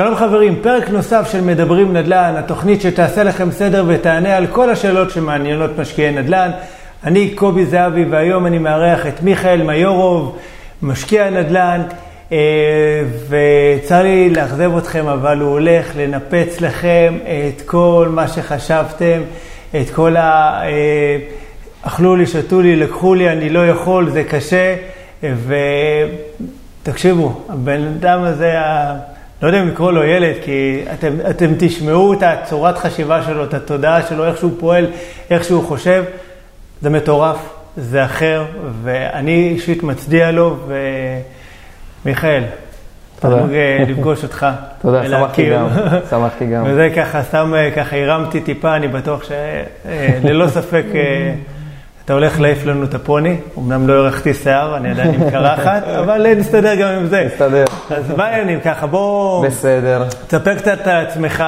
שלום חברים, פרק נוסף של מדברים נדל"ן, התוכנית שתעשה לכם סדר ותענה על כל השאלות שמעניינות משקיעי נדל"ן. אני קובי זהבי והיום אני מארח את מיכאל מיורוב, משקיע נדל"ן, אה, וצר לי לאכזב אתכם, אבל הוא הולך לנפץ לכם את כל מה שחשבתם, את כל ה... אה, אכלו לי, שתו לי, לקחו לי, אני לא יכול, זה קשה, ותקשיבו, הבן אדם הזה... לא יודע אם לקרוא לו ילד, כי אתם, אתם תשמעו את הצורת חשיבה שלו, את התודעה שלו, איך שהוא פועל, איך שהוא חושב. זה מטורף, זה אחר, ואני אישית מצדיע לו, ומיכאל, תענוג אה, לפגוש אותך. תודה, שמחתי גם, שמחתי גם. וזה ככה, סתם אה, ככה הרמתי טיפה, אני בטוח שללא אה, ספק אתה הולך להעיף לנו את הפוני, אמנם לא הארכתי שיער, אני עדיין עם קרחת, אבל נסתדר גם עם זה. נסתדר. אז מה העניינים ככה? בוא... בסדר. תספר קצת על עצמך.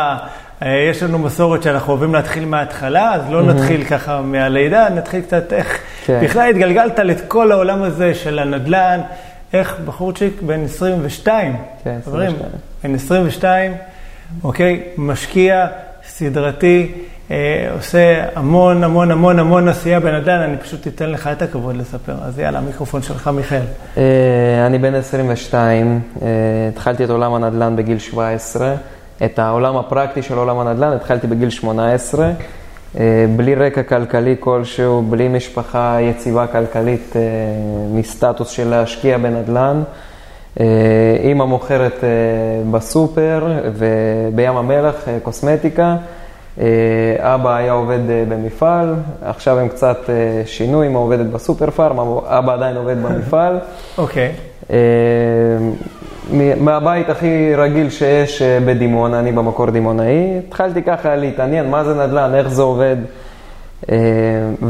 אה, יש לנו מסורת שאנחנו אוהבים להתחיל מההתחלה, אז לא נתחיל ככה מהלידה, נתחיל קצת איך כן. בכלל התגלגלת לכל העולם הזה של הנדל"ן, איך בחורצ'יק בן 22, כן, 22. בן 22, אוקיי, משקיע, סדרתי. אה, עושה המון המון המון המון עשייה בנדל"ן, אני פשוט אתן לך את הכבוד לספר. אז יאללה, המיקרופון שלך, מיכאל. אה, אני בן 22, אה, התחלתי את עולם הנדל"ן בגיל 17. את העולם הפרקטי של עולם הנדל"ן התחלתי בגיל 18. בלי רקע כלכלי כלשהו, בלי משפחה יציבה כלכלית מסטטוס של להשקיע בנדל"ן. אימא מוכרת בסופר ובים המלח קוסמטיקה. אה, אבא היה עובד אה, במפעל, עכשיו הם קצת אה, שינו, אמא עובדת בסופר פארם, אבא עדיין עובד במפעל. אוקיי. Okay. מהבית הכי רגיל שיש בדימונה, אני במקור דימונאי, התחלתי ככה להתעניין מה זה נדל"ן, איך זה עובד.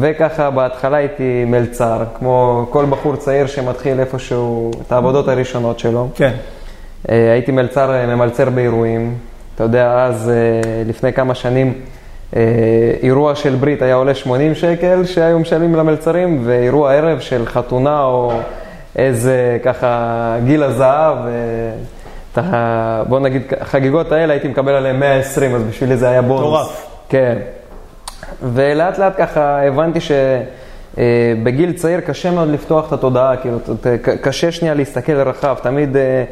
וככה בהתחלה הייתי מלצר, כמו כל בחור צעיר שמתחיל איפשהו את העבודות הראשונות שלו. כן. הייתי מלצר, ממלצר באירועים, אתה יודע, אז אה, לפני כמה שנים אה, אירוע של ברית היה עולה 80 שקל שהיו משלמים למלצרים, ואירוע ערב של חתונה או איזה ככה גיל הזהב, בוא נגיד, החגיגות האלה הייתי מקבל עליהן 120, אז בשבילי זה היה בונוס. מטורף. כן. ולאט לאט ככה הבנתי ש... אה, צעיר קשה מאוד לפתוח את התודעה, כאילו, קשה שנייה להסתכל רחב, תמיד אה,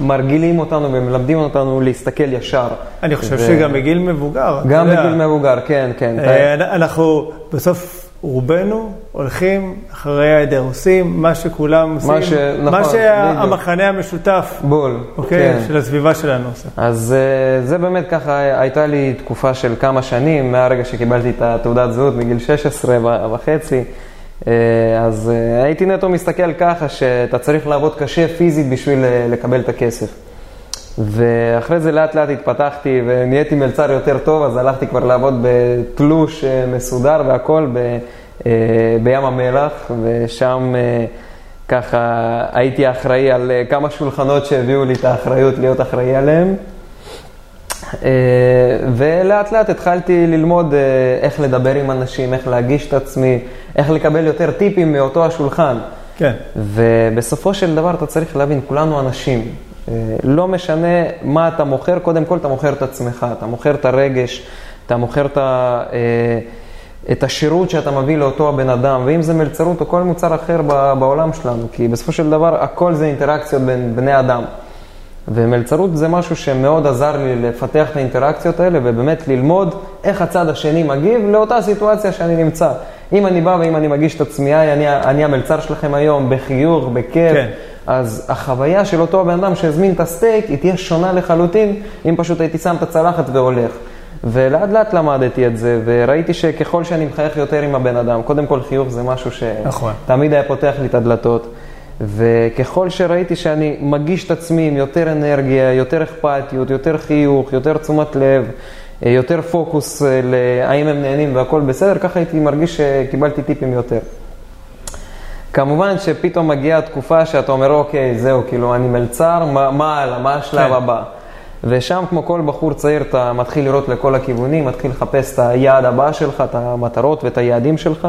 מרגילים אותנו ומלמדים אותנו להסתכל ישר. אני חושב ו... שגם בגיל מבוגר. גם בגיל מבוגר, כן, כן. אה, אנחנו בסוף רובנו הולכים אחרי העדר, עושים מה שכולם עושים, מה, ש... נכון, מה שהמחנה המשותף, בול, אוקיי, כן. של הסביבה שלנו עושה. אז זה באמת ככה, הייתה לי תקופה של כמה שנים, מהרגע שקיבלתי את התעודת זהות מגיל 16 וחצי, אה, אז אה, הייתי נטו מסתכל ככה, שאתה צריך לעבוד קשה פיזית בשביל אה, לקבל את הכסף. ואחרי זה לאט לאט התפתחתי ונהייתי מלצר יותר טוב, אז הלכתי כבר לעבוד בתלוש מסודר והכל ב, אה, בים המלח, ושם אה, ככה הייתי אחראי על אה, כמה שולחנות שהביאו לי את האחריות להיות אחראי עליהם. ולאט לאט התחלתי ללמוד איך לדבר עם אנשים, איך להגיש את עצמי, איך לקבל יותר טיפים מאותו השולחן. כן. ובסופו של דבר אתה צריך להבין, כולנו אנשים. אה, לא משנה מה אתה מוכר, קודם כל אתה מוכר את עצמך, אתה מוכר את הרגש, אתה מוכר את, ה, אה, את השירות שאתה מביא לאותו הבן אדם, ואם זה מלצרות או כל מוצר אחר בעולם שלנו, כי בסופו של דבר הכל זה אינטראקציות בין בני אדם. ומלצרות זה משהו שמאוד עזר לי לפתח את האינטראקציות האלה ובאמת ללמוד איך הצד השני מגיב לאותה סיטואציה שאני נמצא. אם אני בא ואם אני מגיש את עצמי, אני, אני המלצר שלכם היום, בחיוך, בכיף, כן. אז החוויה של אותו הבן אדם שהזמין את הסטייק, היא תהיה שונה לחלוטין, אם פשוט הייתי שם את הצלחת והולך. ולאט לאט למדתי את זה, וראיתי שככל שאני מחייך יותר עם הבן אדם, קודם כל חיוך זה משהו שתמיד נכון. היה פותח לי את הדלתות. וככל שראיתי שאני מגיש את עצמי עם יותר אנרגיה, יותר אכפתיות, יותר חיוך, יותר תשומת לב, יותר פוקוס אה, להאם הם נהנים והכל בסדר, ככה הייתי מרגיש שקיבלתי טיפים יותר. כמובן שפתאום מגיעה התקופה שאתה אומר, אוקיי, זהו, כאילו, אני מלצר, מה הלאה, מה השלב כן. הבא? ושם, כמו כל בחור צעיר, אתה מתחיל לראות לכל הכיוונים, מתחיל לחפש את היעד הבא שלך, את המטרות ואת היעדים שלך.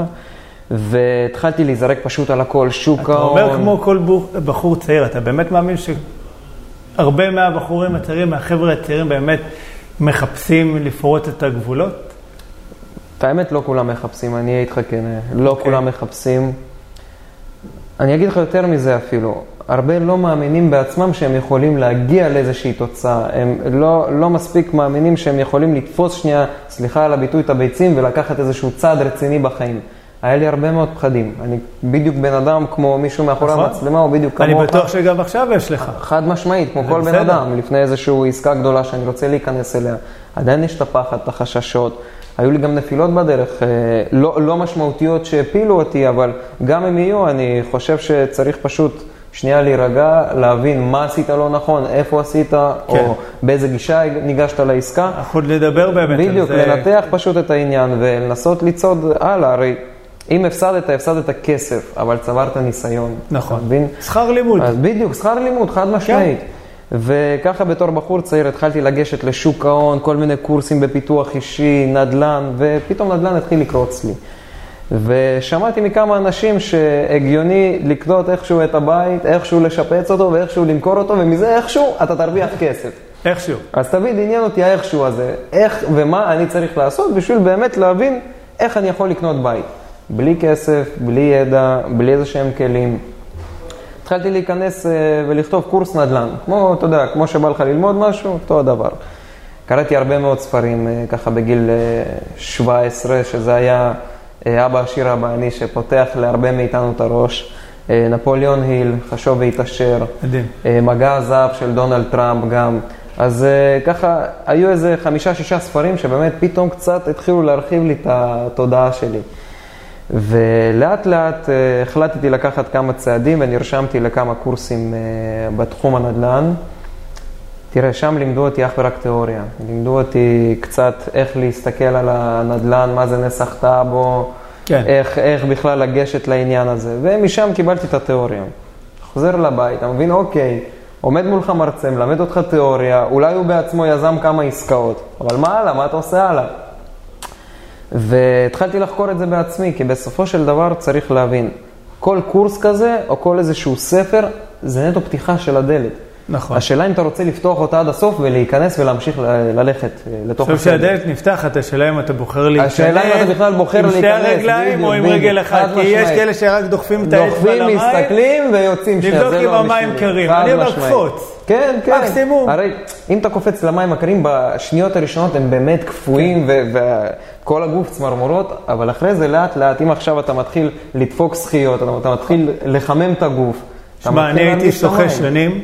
והתחלתי להיזרק פשוט על הכל, שוק ההון. אתה אומר כמו כל בחור צעיר, אתה באמת מאמין ש... הרבה מהבחורים הצעירים, מהחבר'ה הצעירים באמת מחפשים לפרוט את הגבולות? את האמת, לא כולם מחפשים, אני אהיה איתך כן, לא okay. אוקיי. כולם מחפשים. אני אגיד לך יותר מזה אפילו, הרבה לא מאמינים בעצמם שהם יכולים להגיע לאיזושהי תוצאה. הם לא, לא מספיק מאמינים שהם יכולים לתפוס שנייה, סליחה על הביטוי, את הביצים ולקחת איזשהו צעד רציני בחיים. היה לי הרבה מאוד פחדים. אני בדיוק בן אדם כמו מישהו מאחורי נכון. המצלמה, או בדיוק כמוך. אני בטוח שגם עכשיו יש לך. חד משמעית, כמו כל. בן אדם, לפני איזושהי עסקה גדולה שאני רוצה להיכנס אליה. עדיין יש את הפחד, את החששות. היו לי גם נפילות בדרך, אה, לא, לא משמעותיות שהפילו אותי, אבל גם אם יהיו, אני חושב שצריך פשוט שנייה להירגע, להבין מה עשית לא נכון, איפה עשית, כן. או באיזה גישה ניגשת לעסקה. אנחנו עוד נדבר באמת על זה. בדיוק, לנתח פשוט את העניין ולנסות לצעוד הלאה. הרי אם הפסדת, הפסדת כסף, אבל צברת ניסיון. נכון. אתה מבין? שכר לימוד. אז בדיוק, שכר לימוד, חד משמעית. כן. וככה בתור בחור צעיר התחלתי לגשת לשוק ההון, כל מיני קורסים בפיתוח אישי, נדל"ן, ופתאום נדל"ן התחיל לקרוץ לי. ושמעתי מכמה אנשים שהגיוני לקנות איכשהו את הבית, איכשהו לשפץ אותו ואיכשהו למכור אותו, ומזה איכשהו אתה תרוויח כסף. איכשהו. אז תמיד עניין אותי האיכשהו הזה, איך ומה אני צריך לעשות בשביל באמת להבין איך אני יכול לקנות בית. בלי כסף, בלי ידע, בלי איזה שהם כלים. התחלתי להיכנס אה, ולכתוב קורס נדל"ן, כמו, אתה יודע, כמו שבא לך ללמוד משהו, אותו הדבר. קראתי הרבה מאוד ספרים, אה, ככה בגיל 17, אה, שזה היה אבא עשיר אבא אני, שפותח להרבה מאיתנו את הראש. נפוליאון היל, חשוב והתעשר. מדהים. מגע הזהב של דונלד טראמפ גם. אז ככה, היו איזה חמישה-שישה ספרים שבאמת פתאום קצת התחילו להרחיב לי את התודעה שלי. ולאט לאט uh, החלטתי לקחת כמה צעדים ונרשמתי לכמה קורסים uh, בתחום הנדל"ן. תראה, שם לימדו אותי אך ורק תיאוריה. לימדו אותי קצת איך להסתכל על הנדל"ן, מה זה נסח טאבו, כן. איך, איך בכלל לגשת לעניין הזה. ומשם קיבלתי את התיאוריה. חוזר לבית, אתה מבין, אוקיי, עומד מולך מרצה, מלמד אותך תיאוריה, אולי הוא בעצמו יזם כמה עסקאות, אבל מה הלאה, מה אתה עושה הלאה? והתחלתי לחקור את זה בעצמי, כי בסופו של דבר צריך להבין, כל קורס כזה, או כל איזשהו ספר, זה נטו פתיחה של הדלת. נכון. השאלה אם אתה רוצה לפתוח אותה עד הסוף ולהיכנס ולהמשיך ללכת אה, לתוך הסדר. חושב שהדלת נפתחת, השאלה אם אתה בוחר להיכנס. השאלה אם אתה בכלל בוחר להיכנס. עם שתי הרגליים או עם רגל אחת, כי יש כאלה שרק דוחפים את האצבע למים. דוחפים, מסתכלים ויוצאים שנייה, לא לבדוק אם המים קרים. אני אומר קפוץ. כן, כן. מקסימום. הרי אם אתה קופץ למים הקרים, בשניות הראשונות הם באמת קפואים וכל הגוף צמרמורות, אבל אחרי זה לאט לאט, אם עכשיו אתה מתחיל לדפוק שחיות, אתה מתחיל לחמם את הגוף. שמע, אני הייתי שוחה שנים.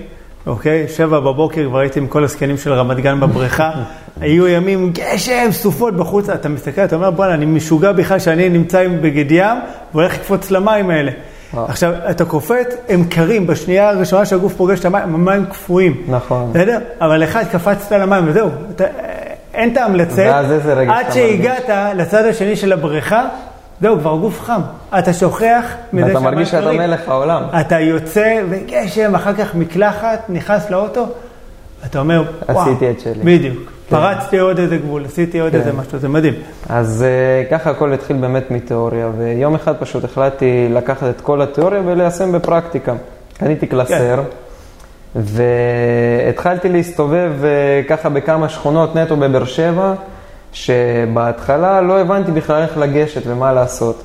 אוקיי? שבע בבוקר כבר הייתי עם כל הזקנים של רמת גן בבריכה. היו ימים, גשם, סופות בחוץ, אתה מסתכל, אתה אומר, בואנה, אני משוגע בכלל שאני נמצא עם בגד ים והולך לקפוץ למים האלה. אה. עכשיו, אתה קופץ, הם קרים, בשנייה הראשונה שהגוף פוגש את המים, המים קפואים. נכון. בסדר? אבל אחד קפצת למים וזהו, אתה, אין טעם לצאת, עד שהגעת לצד השני של הבריכה, זהו, כבר גוף חם. אתה שוכח מזה שאתה מרגיש שאתה מלך העולם. אתה יוצא וגשם, אחר כך מקלחת, נכנס לאוטו, אתה אומר, וואו. עשיתי את שלי. בדיוק. כן. פרצתי עוד איזה גבול, עשיתי עוד כן. איזה משהו, זה מדהים. אז uh, ככה הכל התחיל באמת מתיאוריה, ויום אחד פשוט החלטתי לקחת את כל התיאוריה וליישם בפרקטיקה. קניתי קלסר. כן. והתחלתי להסתובב uh, ככה בכמה שכונות נטו בבאר שבע, שבהתחלה לא הבנתי בכלל איך לגשת ומה לעשות.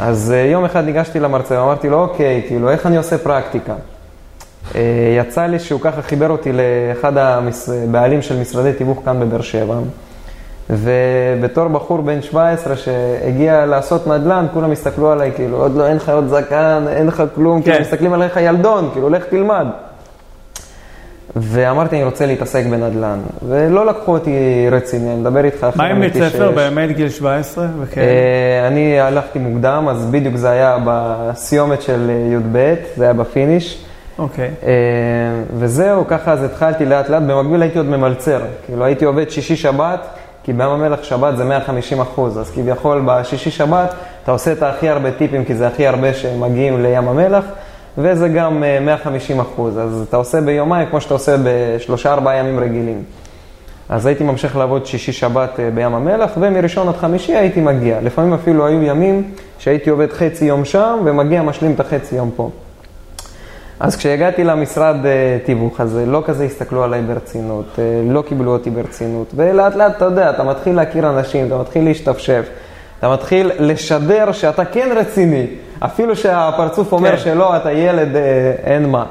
אז אה, יום אחד ניגשתי למרצה ואמרתי לו, אוקיי, כאילו, איך אני עושה פרקטיקה? אה, יצא לי שהוא ככה חיבר אותי לאחד הבעלים של משרדי תיווך כאן בבאר שבע, ובתור בחור בן 17 שהגיע לעשות נדל"ן, כולם הסתכלו עליי, כאילו, עוד לא, אין לך עוד זקן, אין לך כלום, כאילו, כן. כאילו, מסתכלים עליך ילדון, כאילו, לך תלמד. ואמרתי, אני רוצה להתעסק בנדל"ן. ולא לקחו אותי רציני, אני מדבר איתך מה עם בית ספר באמת גיל 17 וכן? אני הלכתי מוקדם, אז בדיוק זה היה בסיומת של י"ב, זה היה ב finish. אוקיי. אה, וזהו, ככה אז התחלתי לאט לאט, במקביל הייתי עוד ממלצר. כאילו הייתי עובד שישי שבת, כי בים המלח שבת זה 150 אחוז, אז כביכול בשישי שבת אתה עושה את הכי הרבה טיפים, כי זה הכי הרבה שמגיעים לים המלח. וזה גם 150 אה, אחוז. אז אתה עושה ביומיים כמו שאתה עושה בשלושה ארבעה ימים רגילים. אז הייתי ממשיך לעבוד שישי שבת אה, בים המלח, ומראשון עד חמישי הייתי מגיע. לפעמים אפילו היו ימים שהייתי עובד חצי יום שם, ומגיע משלים את החצי יום פה. אז כשהגעתי למשרד אה, תיווך הזה, לא כזה הסתכלו עליי ברצינות, לא קיבלו אותי ברצינות, ולאט לאט, אתה יודע, אתה מתחיל להכיר אנשים, אתה מתחיל להשתפשף, אתה מתחיל לשדר שאתה כן רציני, אפילו שהפרצוף אומר כן. שלא, אתה ילד, אה, אין מה.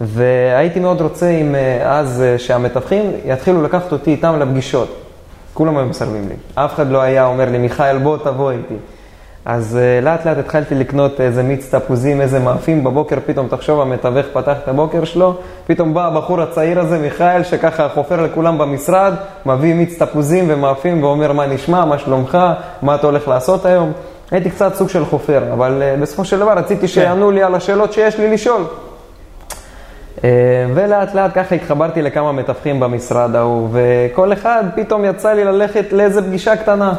והייתי מאוד רוצה אם אז שהמתווכים יתחילו לקחת אותי איתם לפגישות. כולם היו מסרבים לי. אף אחד לא היה אומר לי, מיכאל, בוא תבוא איתי. אז uh, לאט לאט התחלתי לקנות איזה מיץ תפוזים, איזה מאפים, בבוקר פתאום, תחשוב, המתווך פתח את הבוקר שלו, פתאום בא הבחור הצעיר הזה, מיכאל, שככה חופר לכולם במשרד, מביא מיץ תפוזים ומאפים ואומר, מה נשמע, מה שלומך, מה אתה הולך לעשות היום. הייתי קצת סוג של חופר, אבל uh, בסופו של דבר רציתי שיענו לי על השאלות שיש לי לשאול. Uh, ולאט לאט ככה התחברתי לכמה מתווכים במשרד ההוא, וכל אחד פתאום יצא לי ללכת לאיזה פגישה קטנה.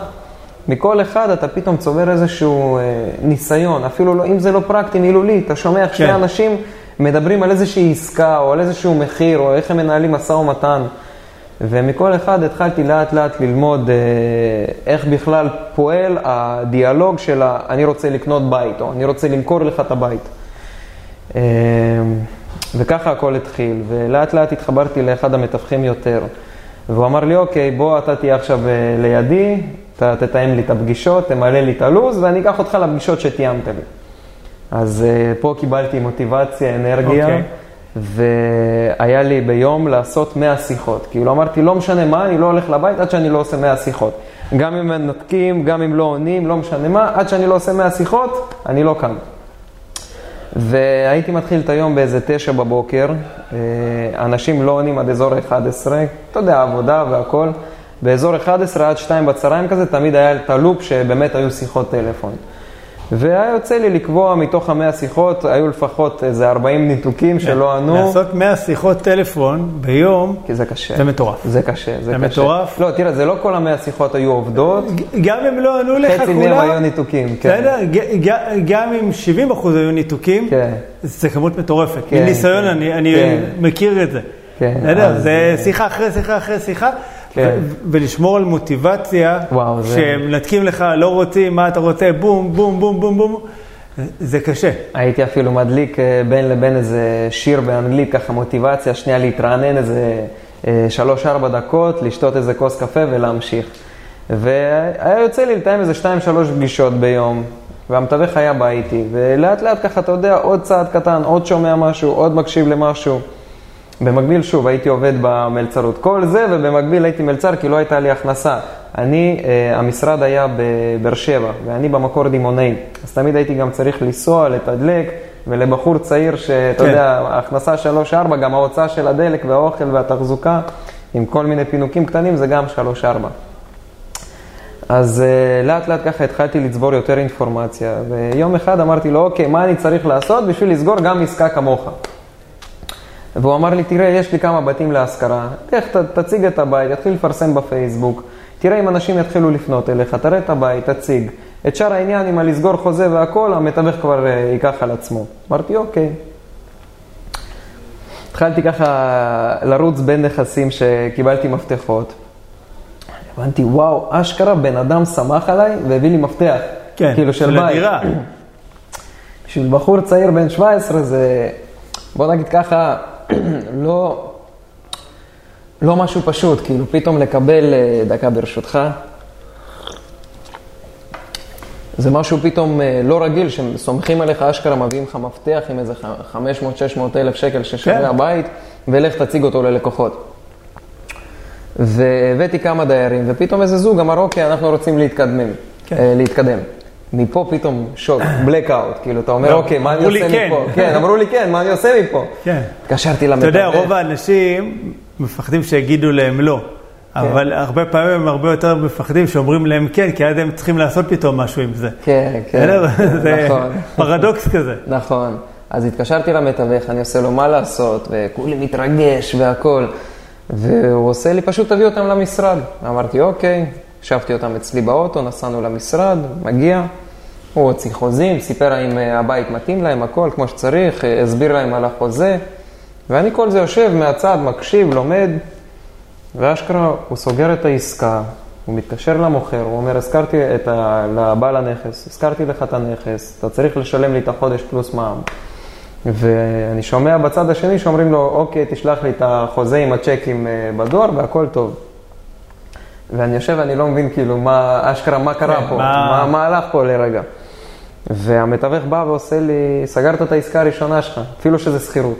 מכל אחד אתה פתאום צובר איזשהו אה, ניסיון, אפילו לא, אם זה לא פרקטי, מילולי, אתה שומע כן. שני אנשים מדברים על איזושהי עסקה או על איזשהו מחיר או איך הם מנהלים משא ומתן. ומכל אחד התחלתי לאט לאט ללמוד אה, איך בכלל פועל הדיאלוג של ה, אני רוצה לקנות בית או אני רוצה למכור לך את הבית. אה, וככה הכל התחיל, ולאט לאט התחברתי לאחד המתווכים יותר. והוא אמר לי, אוקיי, בוא אתה תהיה עכשיו אה, לידי, אתה תתאם לי את הפגישות, תמלא לי את הלו"ז, ואני אקח אותך לפגישות שתיאמת לי. אז פה קיבלתי מוטיבציה, אנרגיה, okay. והיה לי ביום לעשות 100 שיחות. כאילו אמרתי, לא משנה מה, אני לא הולך לבית עד שאני לא עושה 100 שיחות. גם אם מנתקים, גם אם לא עונים, לא משנה מה, עד שאני לא עושה 100 שיחות, אני לא קם. והייתי מתחיל את היום באיזה תשע בבוקר, אה, אנשים לא עונים עד אזור 11, אתה יודע, עבודה והכל. באזור 11 עד 2 בצהריים כזה, תמיד היה את הלופ שבאמת היו שיחות טלפון. והיה יוצא לי לקבוע מתוך המאה שיחות, היו לפחות איזה 40 ניתוקים שלא ענו. לעשות 100 שיחות טלפון ביום, כי זה קשה. זה מטורף. זה קשה, זה, זה קשה. מטורף. לא, תראה, זה לא כל המאה שיחות היו עובדות. גם אם לא ענו לך כולם. חצי מהם היו ניתוקים, כן. בסדר, גם אם 70 אחוז היו ניתוקים, כן. זה כמות מטורפת. כן, מניסיון כן. אני, אני כן. מכיר את זה. כן, בסדר, אז- זה שיחה אחרי שיחה אחרי שיחה. כן. ולשמור על מוטיבציה, וואו, זה- שמנתקים לך, לא רוצים, מה אתה רוצה, בום, בום, בום, בום, בום, זה קשה. הייתי אפילו מדליק אה, בין לבין איזה שיר באנגלית, ככה מוטיבציה, שנייה להתרענן איזה אה, שלוש-ארבע דקות, לשתות איזה כוס קפה ולהמשיך. והיה יוצא לי לתאם איזה שתיים-שלוש פגישות ביום, והמתווך היה בא איתי, ולאט לאט ככה, אתה יודע, עוד צעד קטן, עוד שומע משהו, עוד מקשיב למשהו. במקביל, שוב, הייתי עובד במלצרות. כל זה, ובמקביל הייתי מלצר כי לא הייתה לי הכנסה. אני, אה, המשרד היה בבאר שבע, ואני במקור דימונאי. אז תמיד הייתי גם צריך לנסוע, לתדלק, ולבחור צעיר שאתה כן. יודע, ההכנסה שלוש-ארבע, גם ההוצאה של הדלק והאוכל והתחזוקה, עם כל מיני פינוקים קטנים, זה גם שלוש-ארבע. אז uh, לאט לאט ככה התחלתי לצבור יותר אינפורמציה, ויום אחד אמרתי לו, אוקיי, מה אני צריך לעשות בשביל לסגור גם עסקה כמוך? והוא אמר לי, תראה, יש לי כמה בתים להשכרה, לך ת, תציג את הבית, תתחיל לפרסם בפייסבוק, תראה אם אנשים יתחילו לפנות אליך, תראה את הבית, תציג. את שאר העניין, עם הלסגור חוזה והכל, המתווך כבר uh, ייקח על עצמו. אמרתי, אוקיי. התחלתי ככה לרוץ בין נכסים שקיבלתי מפתחות. הבנתי, וואו, אשכרה בן אדם שמח עליי והביא לי מפתח. כן, כאילו של של בית. הדירה. בשביל בחור צעיר בן 17 זה, בוא נגיד ככה, לא, לא משהו פשוט, כאילו פתאום לקבל, אה, דקה ברשותך, זה משהו פתאום אה, לא רגיל, שסומכים עליך, אשכרה מביאים לך מפתח עם איזה 500-600 אלף שקל ששווה כן. הבית, ולך תציג אותו ללקוחות. והבאתי כמה דיירים, ופתאום איזה זוג אמר, אוקיי, אנחנו רוצים להתקדמים, כן. אה, להתקדם. מפה פתאום שוק, blackout, כאילו, אתה אומר, אוקיי, מה אני עושה כן. מפה? כן, אמרו לי כן, מה אני עושה מפה? כן. התקשרתי אתה למתווך. יודע, רוב האנשים מפחדים שיגידו להם לא. אבל הרבה פעמים הם הרבה יותר מפחדים שאומרים להם כן, כי אז הם צריכים לעשות פתאום משהו עם זה. כן, כן, בסדר? זה נכון. פרדוקס כזה. נכון. אז התקשרתי למתווך, אני עושה לו מה לעשות, וכולי מתרגש והכל. והוא עושה לי, פשוט תביא אותם למשרד. אמרתי, אוקיי, השבתי אותם אצלי באוטו, נסענו למשרד, מגיע. הוא הוציא חוזים, סיפר האם אה, הבית מתאים להם, הכל כמו שצריך, אה, הסביר להם על החוזה. ואני כל זה יושב מהצד, מקשיב, לומד, ואשכרה הוא סוגר את העסקה, הוא מתקשר למוכר, הוא אומר, הזכרתי את ה... לבעל הנכס, הזכרתי לך את הנכס, אתה צריך לשלם לי את החודש פלוס מע"מ. ואני שומע בצד השני שאומרים לו, אוקיי, תשלח לי את החוזה עם הצ'קים אה, בדואר והכל טוב. ואני יושב ואני לא מבין כאילו מה, אשכרה, מה קרה כן, פה, מה- מה, מה הלך פה לרגע. והמתווך בא ועושה לי, סגרת את העסקה הראשונה שלך, אפילו שזה שכירות.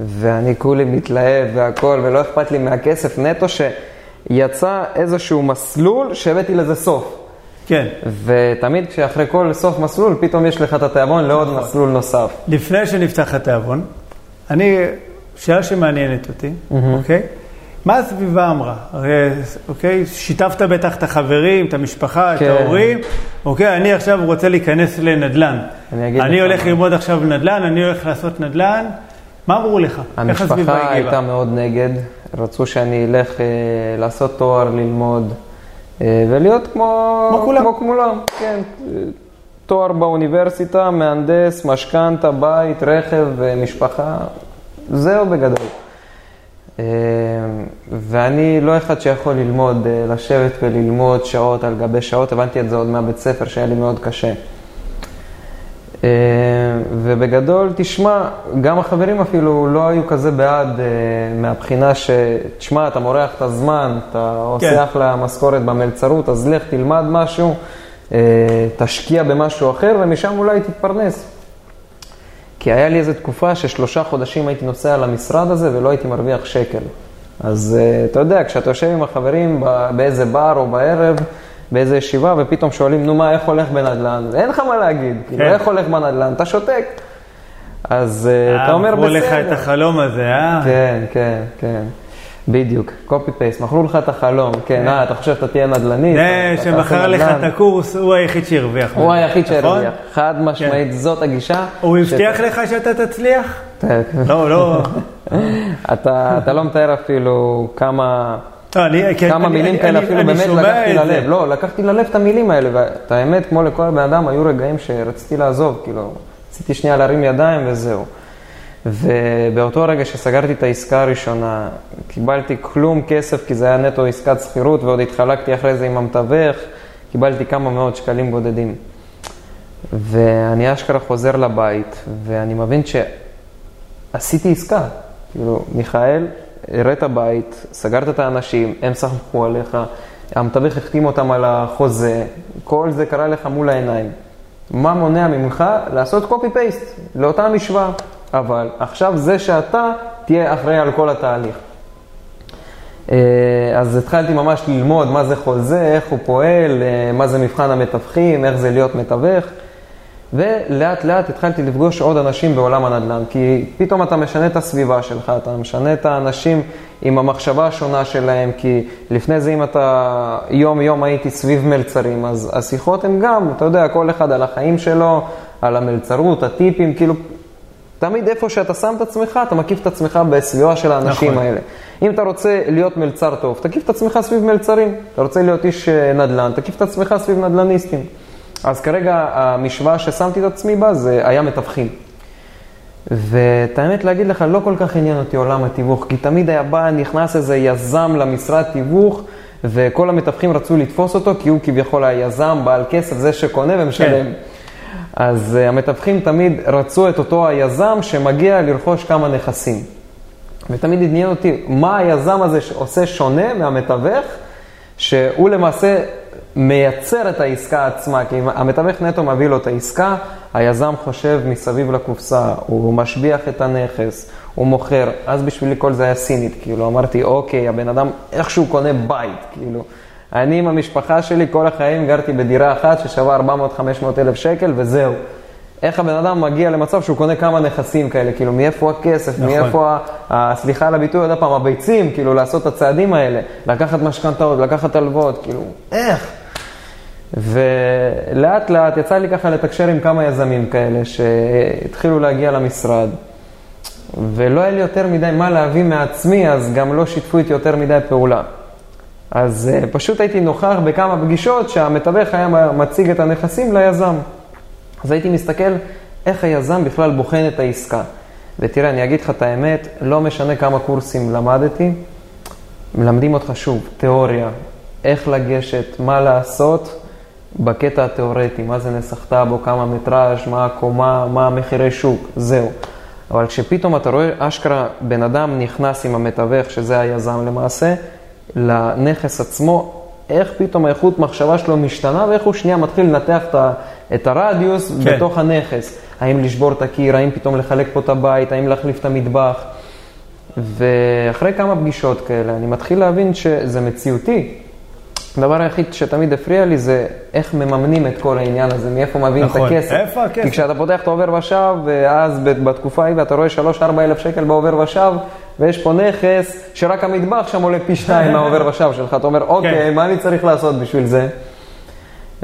ואני כולי מתלהב והכל, ולא אכפת לי מהכסף נטו, שיצא איזשהו מסלול שהבאתי לזה סוף. כן. ותמיד כשאחרי כל סוף מסלול, פתאום יש לך את התיאבון לעוד מסלול נוסף. לפני שנפתח התיאבון, אני, שאלה שמעניינת אותי, אוקיי? מה הסביבה אמרה? הרי, אוקיי, שיתפת בטח את החברים, את המשפחה, את כן. ההורים, אוקיי, אני עכשיו רוצה להיכנס לנדל"ן. אני אני לך הולך מה. ללמוד עכשיו נדל"ן, אני הולך לעשות נדל"ן. מה אמרו לך? איך הסביבה המשפחה הגיבה? הייתה מאוד נגד, רצו שאני אלך אה, לעשות תואר, ללמוד, אה, ולהיות כמו, כמו כולם. כמו כולם, כן. תואר באוניברסיטה, מהנדס, משכנתה, בית, רכב, אה, משפחה, זהו בגדול. אה, ואני לא אחד שיכול ללמוד, אה, לשבת וללמוד שעות על גבי שעות, הבנתי את זה עוד מהבית ספר שהיה לי מאוד קשה. אה, ובגדול, תשמע, גם החברים אפילו לא היו כזה בעד מהבחינה ש... תשמע, אתה מורח את הזמן, אתה עושה כן. אחלה משכורת במלצרות, אז לך תלמד משהו, תשקיע במשהו אחר ומשם אולי תתפרנס. כי היה לי איזו תקופה ששלושה חודשים הייתי נוסע למשרד הזה ולא הייתי מרוויח שקל. אז אה, אתה יודע, כשאתה יושב עם החברים באיזה בר או בערב, באיזה ישיבה, ופתאום שואלים, נו מה, איך הולך בנדל"ן? אין לך מה להגיד, כאילו, כן. איך הולך בנדל"ן? אתה שותק. אז אה, אתה אומר, מכרו לך את בסדר. החלום הזה, אה? כן, כן, כן. בדיוק, copy paste, מכרו לך את החלום, כן, אה, אתה חושב שאתה תהיה נדל"ני? זה שמכר לך נדל"ן. את הקורס, הוא היחיד שהרוויח. הוא היחיד נכון? שהרוויח, חד משמעית, זאת הגישה. הוא הבטיח לך שאתה תצליח? כן. לא, לא. אתה, לא מתאר אפילו כמה, לא, כן, כמה מילים כאלה אפילו באמת לקחתי. ללב. לא, לקחתי ללב את המילים האלה, ואת האמת, כמו לכל בן אדם, היו רגעים שרציתי לעזוב, כאילו, רציתי שנייה להרים ידיים וזהו. ובאותו רגע שסגרתי את העסקה הראשונה, קיבלתי כלום כסף, כי זה היה נטו עסקת שכירות, ועוד התחלקתי אחרי זה עם המתווך, קיבלתי כמה מאות שקלים בודדים. ואני אשכרה חוזר לבית, ואני מבין שעשיתי עסקה. כאילו, מיכאל, הראת בית, סגרת את האנשים, הם סמכו עליך, המתווך החתים אותם על החוזה, כל זה קרה לך מול העיניים. מה מונע ממך לעשות קופי פייסט לאותה משוואה? אבל עכשיו זה שאתה תהיה אחראי על כל התהליך. אה, אז התחלתי ממש ללמוד מה זה חוזה, איך הוא פועל, אה, מה זה מבחן המתווכים, איך זה להיות מתווך. ולאט לאט התחלתי לפגוש עוד אנשים בעולם הנדל"ן, כי פתאום אתה משנה את הסביבה שלך, אתה משנה את האנשים עם המחשבה השונה שלהם, כי לפני זה אם אתה יום יום הייתי סביב מלצרים, אז השיחות הן גם, אתה יודע, כל אחד על החיים שלו, על המלצרות, הטיפים, כאילו, תמיד איפה שאתה שם את עצמך, אתה מקיף את עצמך בסביבה של האנשים נכון. האלה. אם אתה רוצה להיות מלצר טוב, תקיף את עצמך סביב מלצרים. אתה רוצה להיות איש אה, נדל"ן, תקיף את עצמך סביב נדל"ניסטים. אז כרגע המשוואה ששמתי את עצמי בה זה היה מתווכים. ואת האמת להגיד לך, לא כל כך עניין אותי עולם התיווך, כי תמיד היה בא, נכנס איזה יזם למשרד תיווך, וכל המתווכים רצו לתפוס אותו, כי הוא כביכול היזם, בעל כסף, זה שקונה ומשלם. כן. אז uh, המתווכים תמיד רצו את אותו היזם שמגיע לרכוש כמה נכסים. ותמיד עניין אותי, מה היזם הזה עושה שונה מהמתווך, שהוא למעשה מייצר את העסקה עצמה, כי המתווך נטו מביא לו את העסקה, היזם חושב מסביב לקופסה, הוא משביח את הנכס, הוא מוכר, אז בשבילי כל זה היה סינית, כאילו אמרתי, אוקיי, הבן אדם איכשהו קונה בית, כאילו. אני עם המשפחה שלי כל החיים גרתי בדירה אחת ששווה 400-500 אלף שקל וזהו. איך הבן אדם מגיע למצב שהוא קונה כמה נכסים כאלה, כאילו מאיפה הכסף, נכון. מאיפה, ה- סליחה על הביטוי, עוד פעם, הביצים, כאילו לעשות את הצעדים האלה, לקחת משכנתאות, לקחת הלוואות, כאילו, איך? ולאט לאט יצא לי ככה לתקשר עם כמה יזמים כאלה שהתחילו להגיע למשרד, ולא היה לי יותר מדי מה להביא מעצמי, אז גם לא שיתפו איתי יותר מדי פעולה. אז uh, פשוט הייתי נוכח בכמה פגישות שהמתווך היה מציג את הנכסים ליזם. אז הייתי מסתכל איך היזם בכלל בוחן את העסקה. ותראה, אני אגיד לך את האמת, לא משנה כמה קורסים למדתי, מלמדים אותך שוב, תיאוריה, איך לגשת, מה לעשות בקטע התיאורטי, מה זה נסח טאבו, כמה מטראז', מה הקומה, מה המחירי שוק, זהו. אבל כשפתאום אתה רואה אשכרה בן אדם נכנס עם המתווך, שזה היזם למעשה, לנכס עצמו, איך פתאום האיכות מחשבה שלו משתנה ואיך הוא שנייה מתחיל לנתח את הרדיוס כן. בתוך הנכס. האם לשבור את הקיר, האם פתאום לחלק פה את הבית, האם להחליף את המטבח. ואחרי כמה פגישות כאלה, אני מתחיל להבין שזה מציאותי. הדבר היחיד שתמיד הפריע לי זה איך מממנים את כל העניין הזה, מאיפה מביאים נכון. את הכסף. איפה הכסף? כי כשאתה פותח את העובר ושב, ואז בתקופה ההיא ואתה רואה 3-4 אלף שקל בעובר ושב, ויש פה נכס שרק המטבח שם עולה פי שתיים מהעובר ושב שלך, אתה אומר, אוקיי, כן. מה אני צריך לעשות בשביל זה?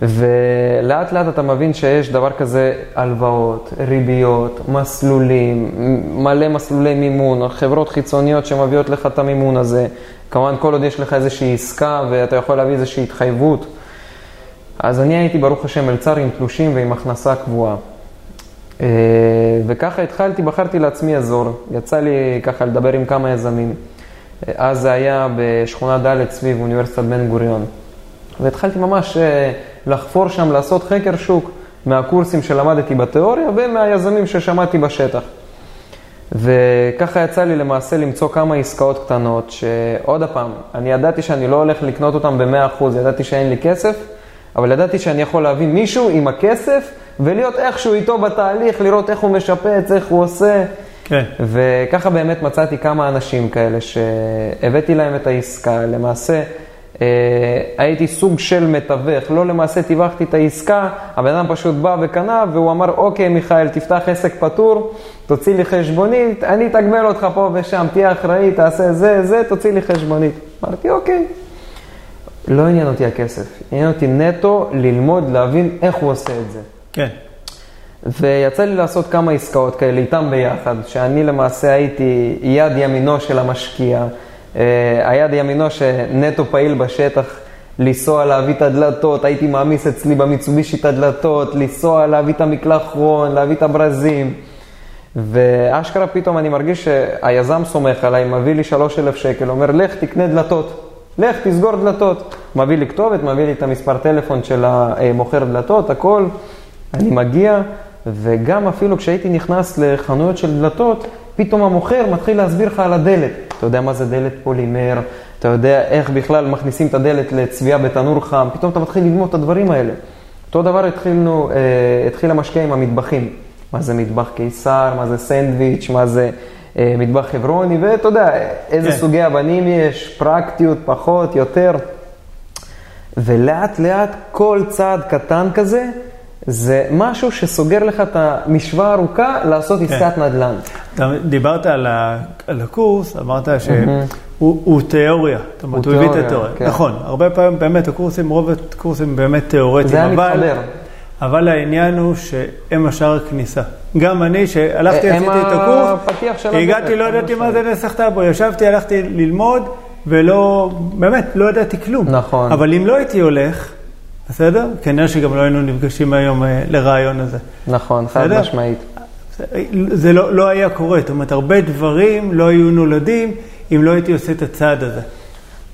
ולאט לאט אתה מבין שיש דבר כזה הלוואות, ריביות, מסלולים, מלא מסלולי מימון, חברות חיצוניות שמביאות לך את המימון הזה. כמובן, כל עוד יש לך איזושהי עסקה ואתה יכול להביא איזושהי התחייבות. אז אני הייתי, ברוך השם, מלצר עם תלושים ועם הכנסה קבועה. אה, וככה התחלתי, בחרתי לעצמי אזור. יצא לי ככה לדבר עם כמה יזמים. אז זה היה בשכונה ד' סביב אוניברסיטת בן גוריון. והתחלתי ממש אה, לחפור שם, לעשות חקר שוק מהקורסים שלמדתי בתיאוריה ומהיזמים ששמעתי בשטח. וככה יצא לי למעשה למצוא כמה עסקאות קטנות, שעוד פעם, אני ידעתי שאני לא הולך לקנות אותן ב-100%, ידעתי שאין לי כסף, אבל ידעתי שאני יכול להביא מישהו עם הכסף ולהיות איכשהו איתו בתהליך, לראות איך הוא משפץ, איך הוא עושה. כן. וככה באמת מצאתי כמה אנשים כאלה שהבאתי להם את העסקה, למעשה אה, הייתי סוג של מתווך, לא למעשה טיווחתי את העסקה, הבן אדם פשוט בא וקנה והוא אמר, אוקיי מיכאל, תפתח עסק פטור, תוציא לי חשבונית, אני אתגמל אותך פה ושם, תהיה אחראי, תעשה זה, זה, תוציא לי חשבונית. אמרתי, אוקיי. לא עניין אותי הכסף, עניין אותי נטו ללמוד, להבין איך הוא עושה את זה. כן. ויצא לי לעשות כמה עסקאות כאלה איתם ביחד, שאני למעשה הייתי יד ימינו של המשקיע. אה, היד ימינו שנטו פעיל בשטח, לנסוע להביא את הדלתות, הייתי מעמיס אצלי במיצובישי את הדלתות, לנסוע להביא את המקלחרון, להביא את הברזים. ואשכרה פתאום אני מרגיש שהיזם סומך עליי, מביא לי 3,000 שקל, אומר, לך תקנה דלתות. לך, תסגור דלתות. מביא לי כתובת, מביא לי את המספר טלפון של המוכר דלתות, הכל. אני מגיע, וגם אפילו כשהייתי נכנס לחנויות של דלתות, פתאום המוכר מתחיל להסביר לך על הדלת. אתה יודע מה זה דלת פולימר, אתה יודע איך בכלל מכניסים את הדלת לצביעה בתנור חם, פתאום אתה מתחיל ללמוד את הדברים האלה. אותו דבר התחילנו, אה, התחיל המשקיע עם המטבחים. מה זה מטבח קיסר, מה זה סנדוויץ', מה זה אה, מטבח חברוני, ואתה יודע, איזה כן. סוגי אבנים יש, פרקטיות, פחות, יותר. ולאט לאט כל צעד קטן כזה, זה משהו שסוגר לך את המשוואה הארוכה לעשות כן. עסקת נדל"ן. אתה דיברת על, ה, על הקורס, אמרת שהוא תיאוריה, זאת אומרת, הוא הביא את התיאוריה. כן. נכון, הרבה פעמים באמת הקורסים, רוב הקורסים באמת תיאורטיים. זה היה מתחבר. אבל העניין הוא שהם השער הכניסה. גם אני, שהלכתי, עשיתי את הקורס, הגעתי, לא ידעתי מה זה נסח טאבו, ישבתי, הלכתי ללמוד, ולא, באמת, לא ידעתי כלום. נכון. אבל אם לא הייתי הולך, בסדר? כנראה שגם לא היינו נפגשים היום אה, לרעיון הזה. נכון, חד משמעית. זה לא, לא היה קורה, זאת אומרת, הרבה דברים לא היו נולדים אם לא הייתי עושה את הצעד הזה.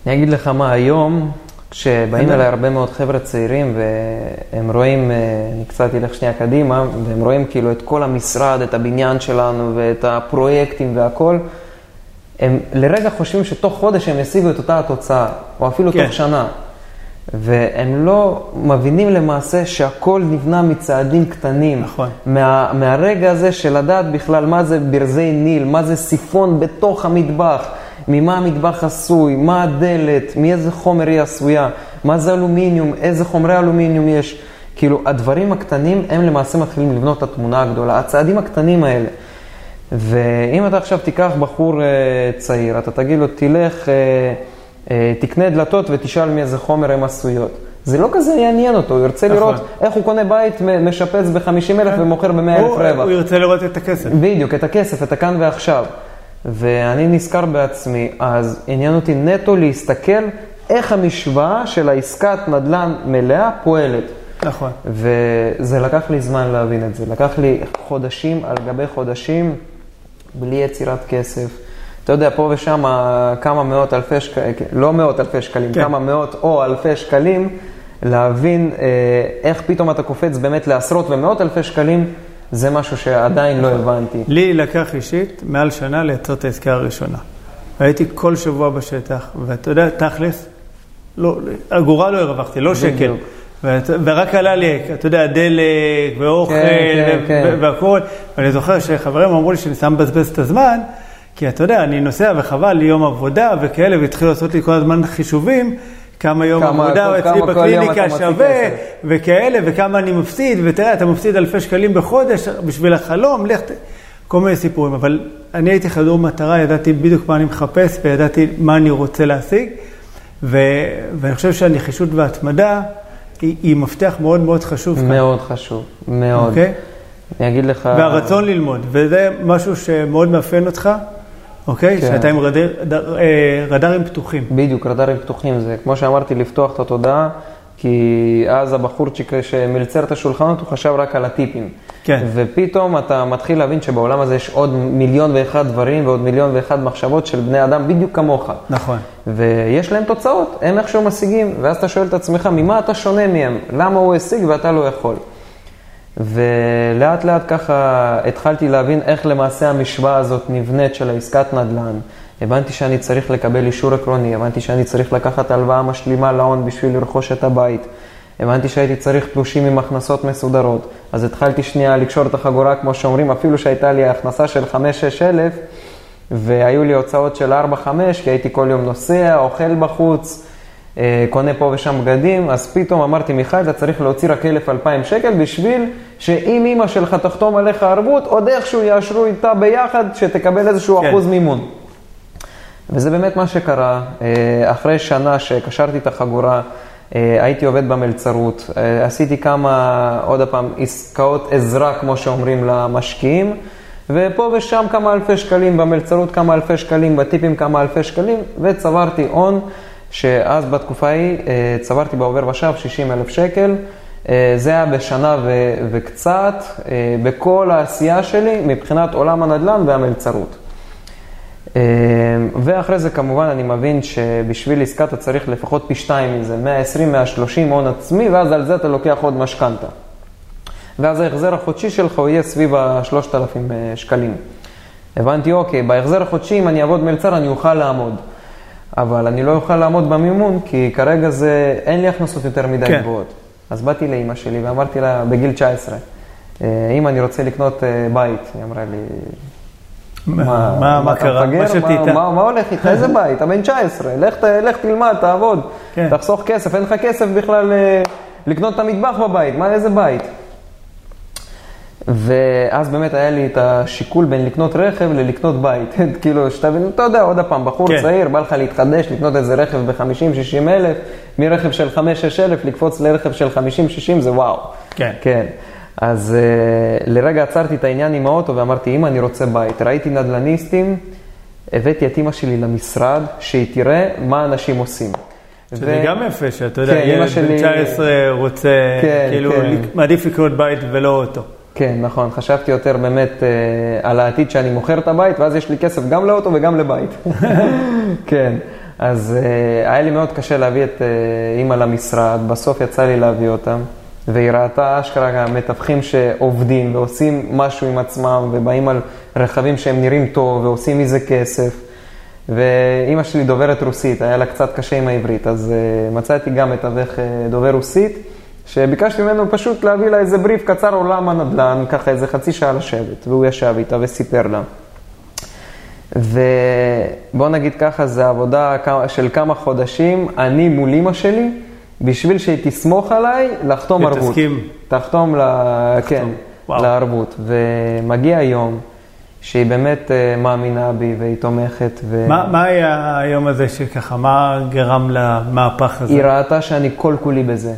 אני אגיד לך מה, היום, כשבאים אליי הרבה מאוד חבר'ה צעירים והם רואים, אה, אני קצת אלך שנייה קדימה, והם רואים כאילו את כל המשרד, את הבניין שלנו ואת הפרויקטים והכל, הם לרגע חושבים שתוך חודש הם ישיגו את אותה התוצאה, או אפילו כן. תוך שנה. והם לא מבינים למעשה שהכל נבנה מצעדים קטנים. נכון. מה, מהרגע הזה של לדעת בכלל מה זה ברזי ניל, מה זה סיפון בתוך המטבח, ממה המטבח עשוי, מה הדלת, מאיזה חומר היא עשויה, מה זה אלומיניום, איזה חומרי אלומיניום יש. כאילו, הדברים הקטנים הם למעשה מתחילים לבנות את התמונה הגדולה, הצעדים הקטנים האלה. ואם אתה עכשיו תיקח בחור uh, צעיר, אתה תגיד לו, תלך... Uh, תקנה דלתות ותשאל מאיזה חומר הן עשויות. זה לא כזה יעניין אותו, הוא ירצה נכון. לראות איך הוא קונה בית משפץ ב-50 אלף כן. ומוכר ב-100 אלף רווח. הוא ירצה לראות את הכסף. בדיוק, את הכסף, את הכאן ועכשיו. ואני נזכר בעצמי, אז עניין אותי נטו להסתכל איך המשוואה של העסקת נדל"ן מלאה פועלת. נכון. וזה לקח לי זמן להבין את זה. לקח לי חודשים על גבי חודשים בלי יצירת כסף. אתה יודע, פה ושם כמה מאות אלפי שקלים, לא מאות אלפי שקלים, כן. כמה מאות או אלפי שקלים, להבין אה, איך פתאום אתה קופץ באמת לעשרות ומאות אלפי שקלים זה משהו שעדיין לא הבנתי. לי לקח אישית מעל שנה לייצר את העסקה הראשונה. הייתי כל שבוע בשטח, ואתה יודע, תכלס, לא, אגורה לא הרווחתי, לא שקל. בדיוק. ואת- ורק עלה לי, אתה יודע, דלק ואוכל כן, ו- כן. ו- והכול. ואני זוכר שחברים אמרו לי שאני סתם מבזבז את הזמן, כי אתה יודע, אני נוסע וחבל לי יום עבודה וכאלה, והתחילו לעשות לי כל הזמן חישובים. כמה יום כמה- עבודה אצלי כל יום בקליניקה שווה. וכאלה, וכמה אני מפסיד, ותראה, אתה מפסיד אלפי שקלים בחודש בשביל החלום, לך, כל מיני סיפורים. אבל אני הייתי חדור מטרה, ידעתי בדיוק מה אני מחפש, וידעתי מה אני רוצה להשיג, ו, ואני חושב שהנחישות וההתמדה היא, היא מפתח מאוד מאוד חשוב כאן, מאוד חשוב, מאוד. אוקיי? אני אגיד לך... והרצון ללמוד, וזה משהו שמאוד מאפיין אותך, אוקיי? כן. שאתה עם רדר, דר, אה, רדארים פתוחים. בדיוק, רדארים פתוחים. זה כמו שאמרתי, לפתוח את התודעה, כי אז הבחורצ'יק שמלצר את השולחנות, הוא חשב רק על הטיפים. כן. ופתאום אתה מתחיל להבין שבעולם הזה יש עוד מיליון ואחד דברים ועוד מיליון ואחד מחשבות של בני אדם בדיוק כמוך. נכון. ויש להם תוצאות, הם איכשהו משיגים, ואז אתה שואל את עצמך, ממה אתה שונה מהם? למה הוא השיג ואתה לא יכול? ולאט לאט ככה התחלתי להבין איך למעשה המשוואה הזאת נבנית של העסקת נדל"ן. הבנתי שאני צריך לקבל אישור עקרוני, הבנתי שאני צריך לקחת הלוואה משלימה להון בשביל לרכוש את הבית. הבנתי שהייתי צריך תלושים עם הכנסות מסודרות. אז התחלתי שנייה לקשור את החגורה, כמו שאומרים, אפילו שהייתה לי הכנסה של 5-6 אלף, והיו לי הוצאות של 4-5, כי הייתי כל יום נוסע, אוכל בחוץ, קונה פה ושם בגדים, אז פתאום אמרתי, מיכאל, אתה צריך להוציא רק 1,000-2,000 שקל בשביל שאם אימא שלך תחתום עליך ערבות, עוד איכשהו יאשרו איתה ביחד, שתקבל איזשהו כן. אחוז מימון. וזה באמת מה שקרה. אה, אחרי שנה שקשרתי את החגורה, אה, הייתי עובד במלצרות, אה, עשיתי כמה, עוד פעם, עסקאות עזרה, כמו שאומרים, למשקיעים, ופה ושם כמה אלפי שקלים, במלצרות כמה אלפי שקלים, בטיפים כמה אלפי שקלים, וצברתי הון, שאז בתקופה ההיא אה, צברתי בעובר ושב 60 אלף שקל. אה, זה היה בשנה ו- וקצת, אה, בכל העשייה שלי מבחינת עולם הנדל"ן והמלצרות. ואחרי זה כמובן אני מבין שבשביל עסקה אתה צריך לפחות פי שתיים מזה, 120-130 הון עצמי, ואז על זה אתה לוקח עוד משכנתה. ואז ההחזר החודשי שלך הוא יהיה סביב ה-3,000 שקלים. הבנתי, אוקיי, בהחזר החודשי אם אני אעבוד מלצר אני אוכל לעמוד. אבל אני לא אוכל לעמוד במימון, כי כרגע זה, אין לי הכנסות יותר מדי כן. גבוהות. אז באתי לאימא שלי ואמרתי לה, בגיל 19, "אה, אמא, אני רוצה לקנות אה, בית. היא אמרה לי, מה, מה, מה אתה קרה? מפגר? מה שתית? מה, מה, מה הולך איתך? איזה בית? אתה בן 19, לך, לך תלמד, תעבוד, כן. תחסוך כסף, אין לך כסף בכלל אה, לקנות את המטבח בבית, מה, איזה בית? ואז באמת היה לי את השיקול בין לקנות רכב ללקנות בית. כאילו, שתבין, אתה יודע, עוד פעם, בחור כן. צעיר, בא לך להתחדש, לקנות איזה רכב ב-50-60 אלף, מרכב של 5-6 אלף, לקפוץ לרכב של 50-60 זה וואו. כן. כן. אז uh, לרגע עצרתי את העניין עם האוטו ואמרתי, אמא, אני רוצה בית. ראיתי נדל"ניסטים, הבאתי את אמא שלי למשרד, שהיא תראה מה אנשים עושים. שזה ו- גם יפה, שאתה יודע, כן, אמא ילד שלי- בן 19 רוצה, כן, כאילו, כן. מעדיף לקנות בית ולא אוטו. כן, נכון. חשבתי יותר באמת אה, על העתיד שאני מוכר את הבית, ואז יש לי כסף גם לאוטו וגם לבית. כן. אז אה, היה לי מאוד קשה להביא את אה, אימא למשרד, בסוף יצא לי להביא אותה, והיא ראתה אשכרה גם מתווכים שעובדים ועושים משהו עם עצמם, ובאים על רכבים שהם נראים טוב ועושים מזה כסף. ואימא שלי דוברת רוסית, היה לה קצת קשה עם העברית, אז uh, מצאתי גם מתווך uh, דובר רוסית, שביקשתי ממנו פשוט להביא לה איזה בריף קצר עולם הנדל"ן, ככה איזה חצי שעה לשבת, והוא ישב איתה וסיפר לה. ובוא נגיד ככה, זו עבודה של כמה חודשים, אני מול אימא שלי, בשביל שהיא תסמוך עליי, לחתום ערבות. ותסכים. תחתום, ל... כן, וואו. לערבות. ומגיע היום שהיא באמת אה, מאמינה בי והיא תומכת. ו... מה מה היה היום הזה שככה, מה גרם למהפך הזה? היא ראתה שאני כל כולי בזה.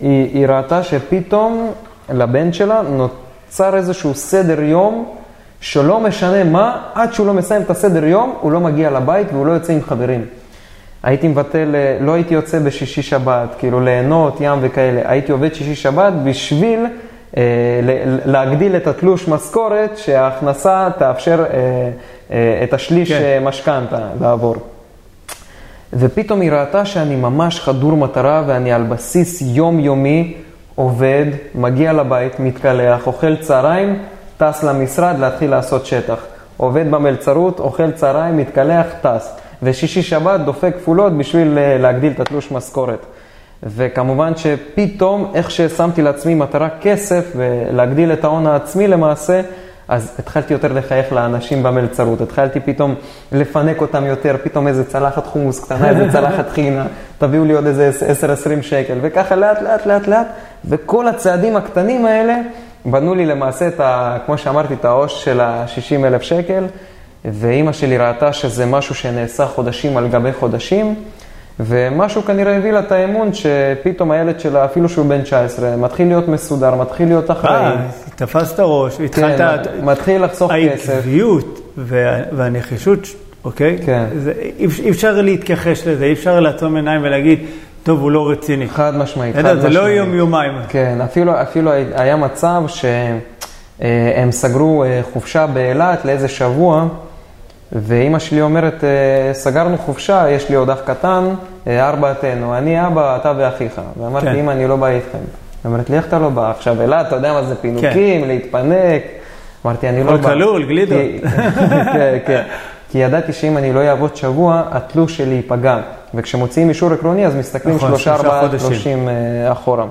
היא, היא ראתה שפתאום לבן שלה נוצר איזשהו סדר יום, שלא משנה מה, עד שהוא לא מסיים את הסדר יום, הוא לא מגיע לבית והוא לא יוצא עם חברים. הייתי מבטל, אה, לא הייתי יוצא בשישי שבת, כאילו ליהנות, ים וכאלה. הייתי עובד שישי שבת בשביל אה, להגדיל את התלוש משכורת, שההכנסה תאפשר אה, אה, את השליש כן. כן. משכנתה לעבור. ופתאום היא ראתה שאני ממש חדור מטרה ואני על בסיס יומיומי עובד, מגיע לבית, מתקלח, אוכל צהריים, טס למשרד להתחיל לעשות שטח. עובד במלצרות, אוכל צהריים, מתקלח, טס. ושישי שבת דופק כפולות בשביל אה, להגדיל את התלוש משכורת. וכמובן שפתאום, איך ששמתי לעצמי מטרה כסף ולהגדיל את ההון העצמי למעשה, אז התחלתי יותר לחייך לאנשים במלצרות, התחלתי פתאום לפנק אותם יותר, פתאום איזה צלחת חומוס קטנה, איזה צלחת חינה, תביאו לי עוד איזה 10-20 שקל, וככה לאט לאט לאט לאט, וכל הצעדים הקטנים האלה בנו לי למעשה את ה... כמו שאמרתי, את העו"ש של ה-60 אלף שקל, ואימא שלי ראתה שזה משהו שנעשה חודשים על גבי חודשים. ומשהו כנראה הביא לה את האמון שפתאום הילד שלה, אפילו שהוא בן 19, מתחיל להיות מסודר, מתחיל להיות אחראי. אה, תפסת ראש, התחלת... כן, מתחיל לחסוך כסף. העקביות והנחישות, אוקיי? כן. זה, אי אפשר להתכחש לזה, אי אפשר לעצום עיניים ולהגיד, טוב, הוא לא רציני. חד משמעית, חד משמעית. זה לא יום-יומיים. כן, אפילו, אפילו היה מצב שהם סגרו אה, חופשה באילת לאיזה שבוע. ואימא שלי אומרת, אה, סגרנו חופשה, יש לי עוד אח קטן, אה, ארבעתנו, אני אבא, אתה ואחיך. ואמרתי, כן. אמא, אני לא בא איתכם. היא אומרת לי, איך אתה לא בא? עכשיו, אילת, אתה יודע מה זה פינוקים, כן. להתפנק. אמרתי, אני לא בא. כלול, גלידות. כן, כן. כי ידעתי שאם אני לא אעבוד שבוע, התלוש שלי ייפגע. וכשמוציאים אישור עקרוני, אז מסתכלים נכון, שלושה, ארבעה תלושים אה, אחורה.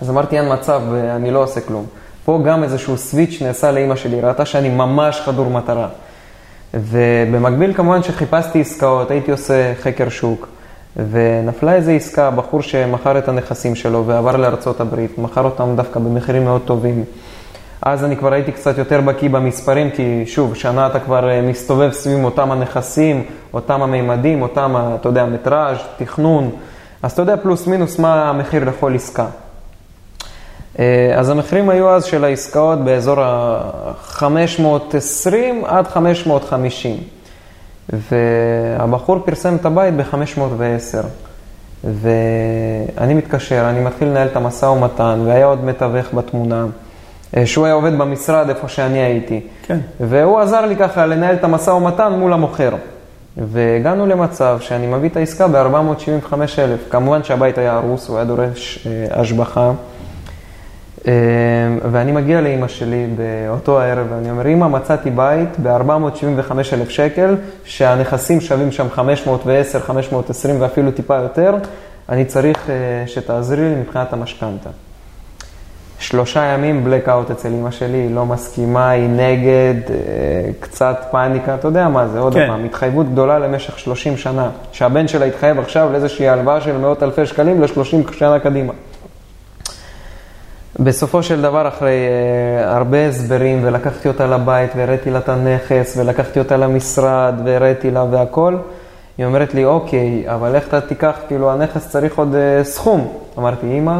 אז אמרתי, אין מצב, אני לא עושה כלום. פה גם איזשהו סוויץ' נעשה לאימא שלי, ראתה שאני ממש חדור מטרה. ובמקביל כמובן שחיפשתי עסקאות, הייתי עושה חקר שוק, ונפלה איזו עסקה, בחור שמכר את הנכסים שלו ועבר לארצות הברית, מכר אותם דווקא במחירים מאוד טובים. אז אני כבר הייתי קצת יותר בקיא במספרים, כי שוב, שנה אתה כבר אה, מסתובב סביב אותם הנכסים, אותם המימדים, אותם, אתה יודע, מטראז', תכנון, אז אתה יודע פלוס מינוס מה המחיר לכל עסקה. אה, אז המחירים היו אז של העסקאות באזור ה-520 עד 550. והבחור פרסם את הבית ב-510. ואני מתקשר, אני מתחיל לנהל את המשא ומתן, והיה עוד מתווך בתמונה, אה, שהוא היה עובד במשרד איפה שאני הייתי. כן. והוא עזר לי ככה לנהל את המשא ומתן מול המוכר. והגענו למצב שאני מביא את העסקה ב-475,000. כמובן שהבית היה הרוס, הוא היה דורש אה, השבחה. ואני מגיע לאימא שלי באותו הערב, ואני אומר, אימא, מצאתי בית ב-475,000 שקל, שהנכסים שווים שם 510, 520 ואפילו טיפה יותר, אני צריך אה, שתעזרי לי מבחינת המשכנתה. שלושה ימים בלקאוט אצל אימא שלי, היא לא מסכימה, היא נגד, אה, קצת פאניקה, אתה יודע מה זה, עוד כן. פעם, התחייבות גדולה למשך 30 שנה, שהבן שלה יתחייב עכשיו לאיזושהי הלוואה של מאות אלפי שקלים ל-30 שנה קדימה. בסופו של דבר, אחרי uh, הרבה הסברים, ולקחתי אותה לבית, והראיתי לה את הנכס, ולקחתי אותה למשרד, והראיתי לה והכל, היא אומרת לי, אוקיי, אבל איך אתה תיקח, כאילו, הנכס צריך עוד uh, סכום. אמרתי, אמא,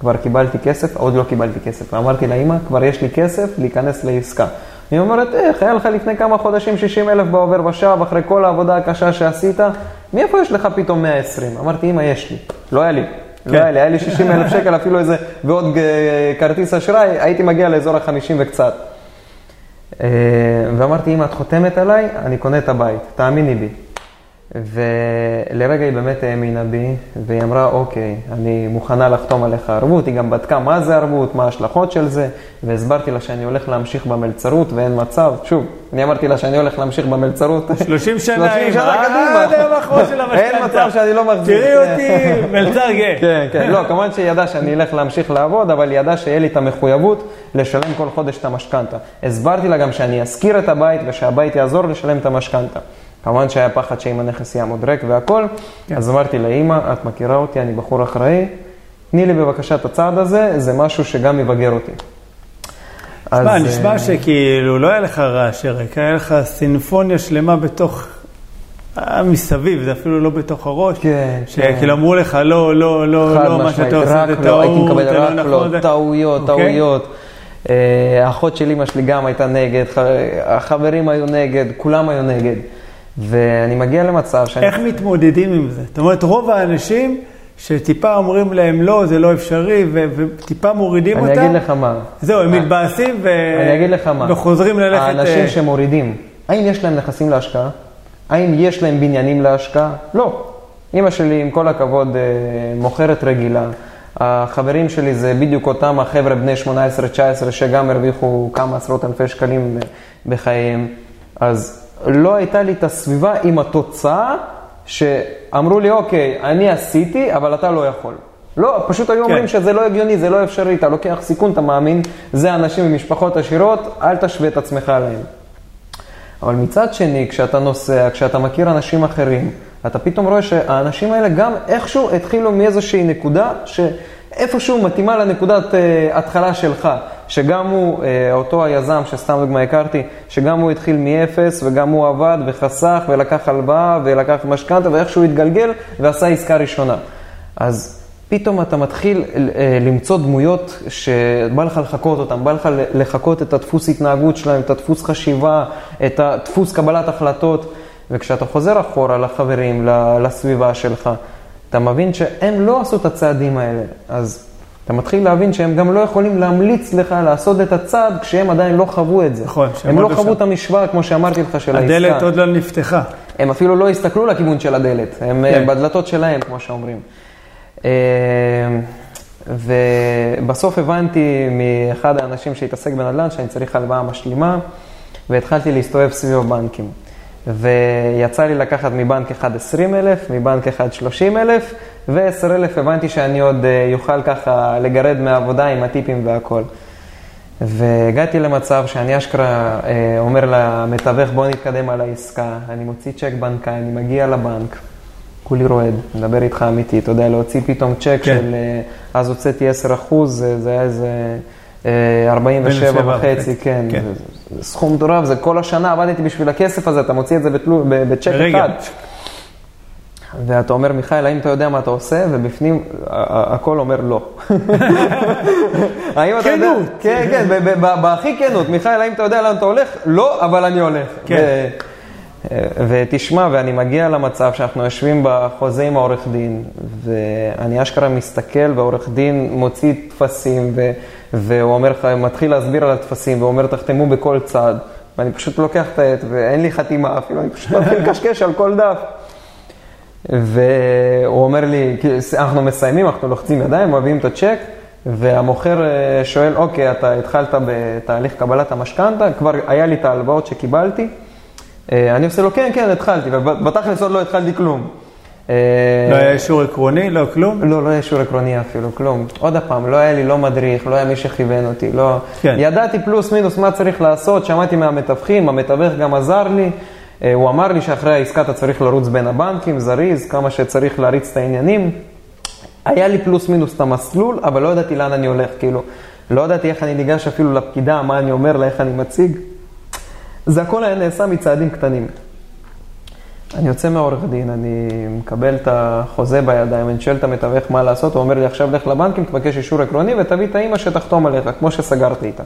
כבר קיבלתי כסף, עוד לא קיבלתי כסף. אמרתי לה, אמא, כבר יש לי כסף להיכנס לעסקה. היא אומרת, איך, היה לך לפני כמה חודשים 60 אלף בעובר ושב, אחרי כל העבודה הקשה שעשית, מאיפה יש לך פתאום 120? אמרתי, אמא, יש לי. לא היה לי. לא היה לי, היה לי 60 אלף שקל, אפילו איזה, ועוד כרטיס אשראי, הייתי מגיע לאזור ה-50 וקצת. אה, ואמרתי, אם את חותמת עליי, אני קונה את הבית, תאמיני בי. ולרגע היא באמת האמינה בי, והיא אמרה, אוקיי, אני מוכנה לחתום עליך ערבות, היא גם בדקה מה זה ערבות, מה ההשלכות של זה, והסברתי לה שאני הולך להמשיך במלצרות ואין מצב. שוב, אני אמרתי לה שאני הולך להמשיך במלצרות. 30 שנה, 30 שנה קדימה. עד היום האחרון של המשכנתה. אין מצב שאני לא מחזיק. תראי אותי, מלצר גאה. כן, כן. לא, כמובן שהיא ידעה שאני אלך להמשיך לעבוד, אבל היא ידעה שיהיה לי את המחויבות לשלם כל חודש את המשכנתה. הסברתי לה גם שאני אשכיר את הבית ושהבית יעזור לשלם את המשכנתה. כמובן שהיה פחד שאם הנכס יעמוד ריק והכל, כן. אז אמרתי לאימא, את מכירה אותי, אני בחור אחראי, תני לי בבקשה את הצעד הזה, זה משהו שגם יבגר אותי. תשמע, אז... נשמע אה, שכאילו לא היה לך רעש ריק, היה לך סינפוניה שלמה בתוך, מסביב, זה אפילו לא בתוך הראש. כן, כן. שכאילו אמרו לך, לא, לא, לא, לא, מה שאתה עושה זה טעות, לא, הייתי מקבל רק לא, נכון, טעויות, אוקיי? טעויות. אה, האחות של אמא שלי גם הייתה נגד, החברים היו נגד, כולם היו נגד. ואני מגיע למצב שאני... איך מתמודדים עם זה? זאת אומרת, רוב האנשים שטיפה אומרים להם לא, זה לא אפשרי, ו- וטיפה מורידים אני אותם. אני אגיד לך מה. זהו, הם מתבאסים ו... אני אגיד לך מה. וחוזרים ללכת... האנשים uh... שמורידים, האם יש להם נכסים להשקעה? האם יש להם בניינים להשקעה? לא. אימא שלי, עם כל הכבוד, אה, מוכרת רגילה. החברים שלי זה בדיוק אותם החבר'ה בני 18-19 שגם הרוויחו כמה עשרות אלפי שקלים בחייהם. אז לא הייתה לי את הסביבה עם התוצאה שאמרו לי, אוקיי, אני עשיתי, אבל אתה לא יכול. לא, פשוט היו אומרים כן. שזה לא הגיוני, זה לא אפשרי, אתה לוקח סיכון, אתה מאמין, זה אנשים ממשפחות עשירות, אל תשווה את עצמך עליהם. אבל מצד שני, כשאתה נוסע, כשאתה מכיר אנשים אחרים, אתה פתאום רואה שהאנשים האלה גם איכשהו התחילו מאיזושהי נקודה שאיפשהו מתאימה לנקודת uh, התחלה שלך. שגם הוא, uh, אותו היזם שסתם דוגמא הכרתי, שגם הוא התחיל מאפס וגם הוא עבד וחסך ולקח הלוואה ולקח משכנתה ואיכשהו התגלגל ועשה עסקה ראשונה. אז פתאום אתה מתחיל אה, למצוא דמויות שבא לך לחקות אותן, בא לך לחקות את הדפוס התנהגות שלהם, את הדפוס חשיבה, את הדפוס קבלת החלטות. וכשאתה חוזר אחורה לחברים, לסביבה שלך, אתה מבין שהם לא עשו את הצעדים האלה. אז אתה מתחיל להבין שהם גם לא יכולים להמליץ לך לעשות את הצעד כשהם עדיין לא חוו את זה. נכון, הם לא חוו את המשוואה, כמו שאמרתי לך, של העסקה. הדלת עוד לא נפתחה. הם אפילו לא הסתכלו לכיוון של הדלת, הם כן. בדלתות שלהם, כמו שאומרים. אה, ובסוף הבנתי מאחד האנשים שהתעסק בנדל"ן שאני צריך הלוואה משלימה, והתחלתי להסתובב סביב הבנקים. ויצא לי לקחת מבנק אחד 20 אלף, מבנק אחד 30 אלף, ו-10 אלף הבנתי שאני עוד אוכל אה, ככה לגרד מהעבודה עם הטיפים והכל. והגעתי למצב שאני אשכרה אה, אומר למתווך בוא נתקדם על העסקה, אני מוציא צ'ק בנקאי, אני מגיע לבנק, כולי רועד, מדבר איתך אמיתי, אתה יודע, להוציא פתאום צ'ק כן. של, אה, אז הוצאתי 10 אחוז, זה היה איזה 47 וחצי, כן, כן. זה סכום מטורף, זה כל השנה עבדתי בשביל הכסף הזה, אתה מוציא את זה בצ'ק אחד. ואתה אומר, מיכאל, האם אתה יודע מה אתה עושה? ובפנים הכל אומר לא. האם אתה יודע... כנות. כן, כן, בהכי כנות. מיכאל, האם אתה יודע לאן אתה הולך? לא, אבל אני הולך. כן. ותשמע, ואני מגיע למצב שאנחנו יושבים בחוזה עם העורך דין, ואני אשכרה מסתכל, והעורך דין מוציא טפסים, והוא אומר לך, מתחיל להסביר על הטפסים, ואומר, תחתמו בכל צד, ואני פשוט לוקח את העט, ואין לי חתימה אפילו, אני פשוט מתחיל לקשקש על כל דף. והוא אומר לי, אנחנו מסיימים, אנחנו לוחצים ידיים, מביאים את הצ'ק, והמוכר אה, שואל, אוקיי, אתה התחלת בתהליך קבלת המשכנתה, כבר היה לי את ההלוואות שקיבלתי. אה, אני עושה לו, כן, כן, התחלתי, ובתכלס עוד לא התחלתי כלום. לא היה אישור עקרוני? לא כלום? לא, לא היה אישור עקרוני אפילו, כלום. עוד פעם, לא היה לי לא מדריך, לא היה מי שכיוון אותי, לא... כן. ידעתי פלוס מינוס מה צריך לעשות, שמעתי מהמתווכים, המתווך גם עזר לי. אה, הוא אמר לי שאחרי העסקה אתה צריך לרוץ בין הבנקים, זריז, כמה שצריך להריץ את העניינים. היה לי פלוס מינוס את המסלול, אבל לא ידעתי לאן אני הולך, כאילו, לא ידעתי איך אני ניגש אפילו לפקידה, מה אני אומר לה, איך אני מציג. זה הכל היה נעשה מצעדים קטנים. אני יוצא מהעורך דין, אני מקבל את החוזה בידיים, אני שואל את המתווך מה לעשות, הוא אומר לי עכשיו לך לבנקים, תבקש אישור עקרוני ותביא את האימא שתחתום עליך, כמו שסגרתי איתה.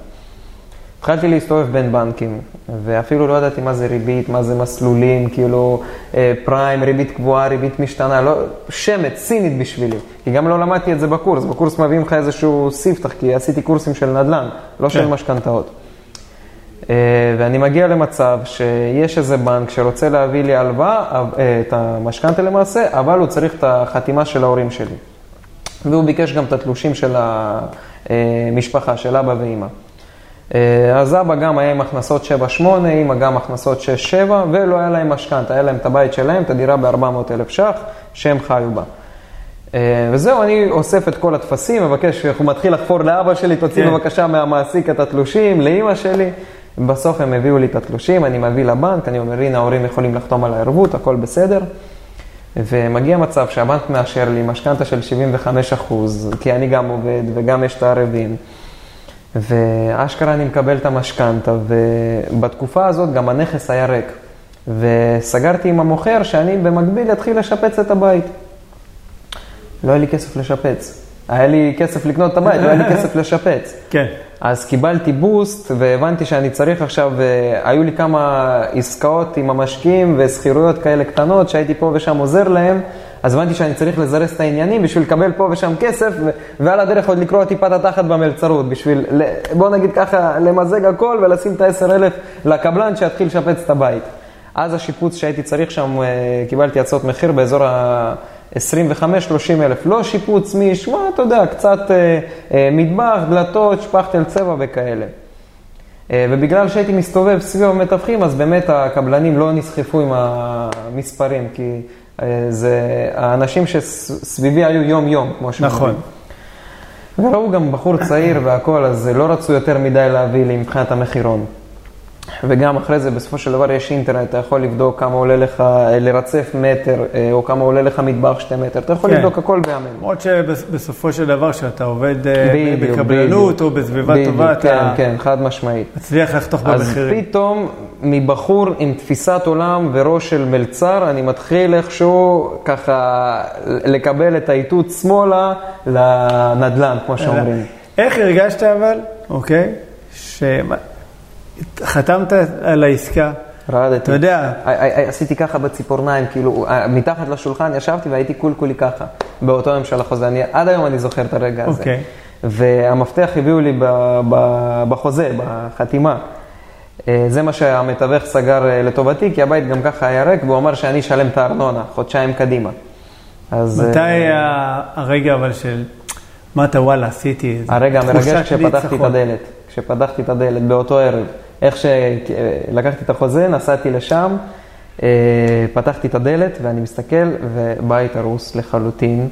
התחלתי להסתובב בין בנקים, ואפילו לא ידעתי מה זה ריבית, מה זה מסלולים, כאילו אה, פריים, ריבית קבועה, ריבית משתנה, לא, שמץ, סינית בשבילי. כי גם לא למדתי את זה בקורס, בקורס מביאים לך איזשהו ספתח, כי עשיתי קורסים של נדל"ן, לא של כן. משכנתאות. אה, ואני מגיע למצב שיש איזה בנק שרוצה להביא לי הלוואה, אה, את המשכנתה למעשה, אבל הוא צריך את החתימה של ההורים שלי. והוא ביקש גם את התלושים של המשפחה, של אבא ואימא. אה, אז אבא גם היה עם הכנסות 7-8, אימא גם הכנסות 6-7, ולא היה להם משכנתה, היה להם את הבית שלהם, את הדירה ב-400,000 ש"ח, שהם חיו בה. וזהו, אני אוסף את כל הטפסים, מבקש, הוא מתחיל לחפור לאבא שלי, תוציא כן. בבקשה מהמעסיק את התלושים, לאימא שלי. בסוף הם הביאו לי את התלושים, אני מביא לבנק, אני אומר, הנה ההורים יכולים לחתום על הערבות, הכל בסדר. ומגיע מצב שהבנק מאשר לי משכנתה של 75 אחוז, כי אני גם עובד וגם יש את הערבים. ואשכרה אני מקבל את המשכנתה, ובתקופה הזאת גם הנכס היה ריק. וסגרתי עם המוכר שאני במקביל אתחיל לשפץ את הבית. לא היה לי כסף לשפץ. היה לי כסף לקנות את הבית, לא היה לי כסף לשפץ. כן. אז קיבלתי בוסט והבנתי שאני צריך עכשיו, אה, היו לי כמה עסקאות עם המשקיעים ושכירויות כאלה קטנות שהייתי פה ושם עוזר להם, אז הבנתי שאני צריך לזרז את העניינים בשביל לקבל פה ושם כסף, ועל הדרך עוד לקרוא טיפת התחת במלצרות, בשביל, בוא נגיד ככה, למזג הכל ולשים את ה-10,000 לקבלן שיתחיל לשפץ את הבית. אז השיפוץ שהייתי צריך שם, אה, קיבלתי הצעות מחיר באזור ה... 25-30 אלף. לא שיפוץ מיש, מה, אתה יודע, קצת אה, אה, מטבח, דלתות, שפכטל צבע וכאלה. אה, ובגלל שהייתי מסתובב סביב המתווכים, אז באמת הקבלנים לא נסחפו עם המספרים, כי זה האנשים שסביבי היו יום-יום, כמו שאומרים. נכון. וראו גם בחור צעיר והכול, אז לא רצו יותר מדי להביא לי מבחינת המחירון. וגם אחרי זה, בסופו של דבר יש אינטרנט, אתה יכול לבדוק כמה עולה לך אה, לרצף מטר, אה, או כמה עולה לך מטבח שתי מטר, אתה יכול כן. לבדוק הכל בימינו. למרות שבסופו של דבר, כשאתה עובד אה, בדיוק, בקבלנות בדיוק. או בסביבה בדיוק, טובה, כן, אתה כן, חד משמעית. מצליח לחתוך אז במחירים. פתאום מבחור עם תפיסת עולם וראש של מלצר, אני מתחיל איכשהו ככה לקבל את האיתות שמאלה לנדל"ן, כמו שאומרים. איך הרגשת אבל, אוקיי, שחתמת על העסקה, רעדתי. אתה יודע, עשיתי ככה בציפורניים, כאילו, ע- מתחת לשולחן ישבתי והייתי קול כולי ככה, באותו יום של החוזה. אני, עד היום אני זוכר את הרגע הזה. אוקיי. והמפתח הביאו לי ב- ב- בחוזה, בחתימה. אה, זה מה שהמתווך סגר אה, לטובתי, כי הבית גם ככה היה ריק, והוא אמר שאני אשלם את הארנונה, חודשיים קדימה. אז... מתי אה, היה הרגע אבל של, מה אתה וואלה, עשיתי את זה? הרגע המרגש כשפתחתי את. הדלת, כשפתחתי את הדלת באותו ערב. איך שלקחתי את החוזה, נסעתי לשם, אה, פתחתי את הדלת ואני מסתכל, ובית הרוס לחלוטין.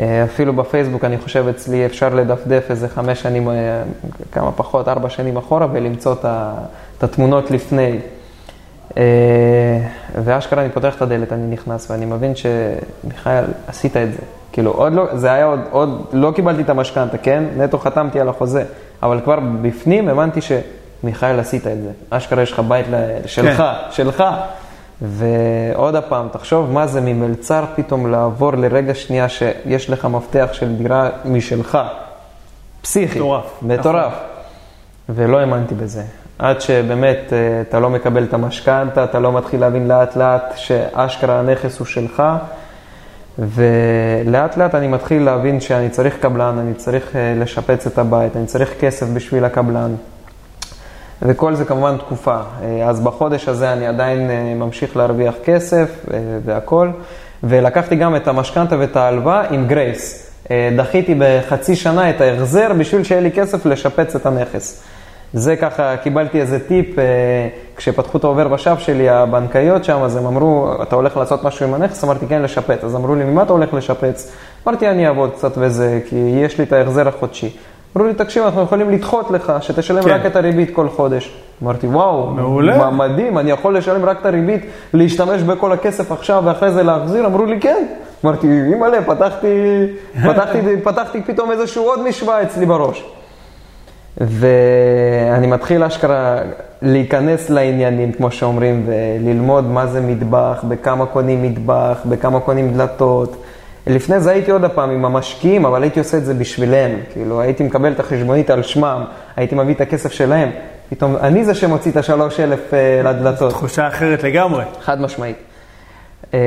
אה, אפילו בפייסבוק, אני חושב אצלי אפשר לדפדף איזה חמש שנים, אה, כמה פחות, ארבע שנים אחורה, ולמצוא את התמונות לפני. ואשכרה אני פותח את הדלת, אני נכנס, ואני מבין שמיכאל, עשית את זה. כאילו, עוד לא, זה היה עוד, עוד, לא קיבלתי את המשכנתה, כן? נטו חתמתי על החוזה, אבל כבר בפנים הבנתי שמיכאל, עשית את זה. אשכרה יש לך בית ל- שלך, כן. שלך. ועוד הפעם, תחשוב מה זה ממלצר פתאום לעבור לרגע שנייה שיש לך מפתח של דירה משלך. פסיכי. מטורף. מטורף. ולא האמנתי בזה. עד שבאמת אה, אתה לא מקבל את המשכנתה, אתה לא מתחיל להבין לאט לאט שאשכרה הנכס הוא שלך. ולאט לאט אני מתחיל להבין שאני צריך קבלן, אני צריך אה, לשפץ את הבית, אני צריך כסף בשביל הקבלן. וכל זה כמובן תקופה. אה, אז בחודש הזה אני עדיין אה, ממשיך להרוויח כסף והכול. ולקחתי גם את המשכנתה ואת ההלוואה עם גרייס. דחיתי בחצי שנה את ההחזר בשביל שיהיה לי כסף לשפץ את הנכס. זה ככה, קיבלתי איזה טיפ, אה, כשפתחו את העובר ושב שלי, הבנקאיות שם, אז הם אמרו, אתה הולך לעשות משהו עם הנכס? אמרתי, כן, לשפץ. אז אמרו לי, ממה אתה הולך לשפץ? אמרתי, אני אעבוד קצת וזה, כי יש לי את ההחזר החודשי. אמרו לי, תקשיב, אנחנו יכולים לדחות לך, שתשלם כן. רק את הריבית כל חודש. אמרתי, וואו, מעולה. מה- מדהים, אני יכול לשלם רק את הריבית, להשתמש בכל הכסף עכשיו ואחרי זה להחזיר? אמרו לי, כן. אמרתי, אימא'לה, פתחתי, פתחתי, פתחתי פתאום איזשהו עוד משוואה אצלי בראש. ואני מתחיל אשכרה להיכנס לעניינים, כמו שאומרים, וללמוד מה זה מטבח, בכמה קונים מטבח, בכמה קונים דלתות. לפני זה הייתי עוד הפעם עם המשקיעים, אבל הייתי עושה את זה בשבילם. כאילו, הייתי מקבל את החשבונית על שמם, הייתי מביא את הכסף שלהם. פתאום, אני זה שמוציא את השלוש אלף אה, לדלתות. תחושה אחרת לגמרי. חד משמעית. אה,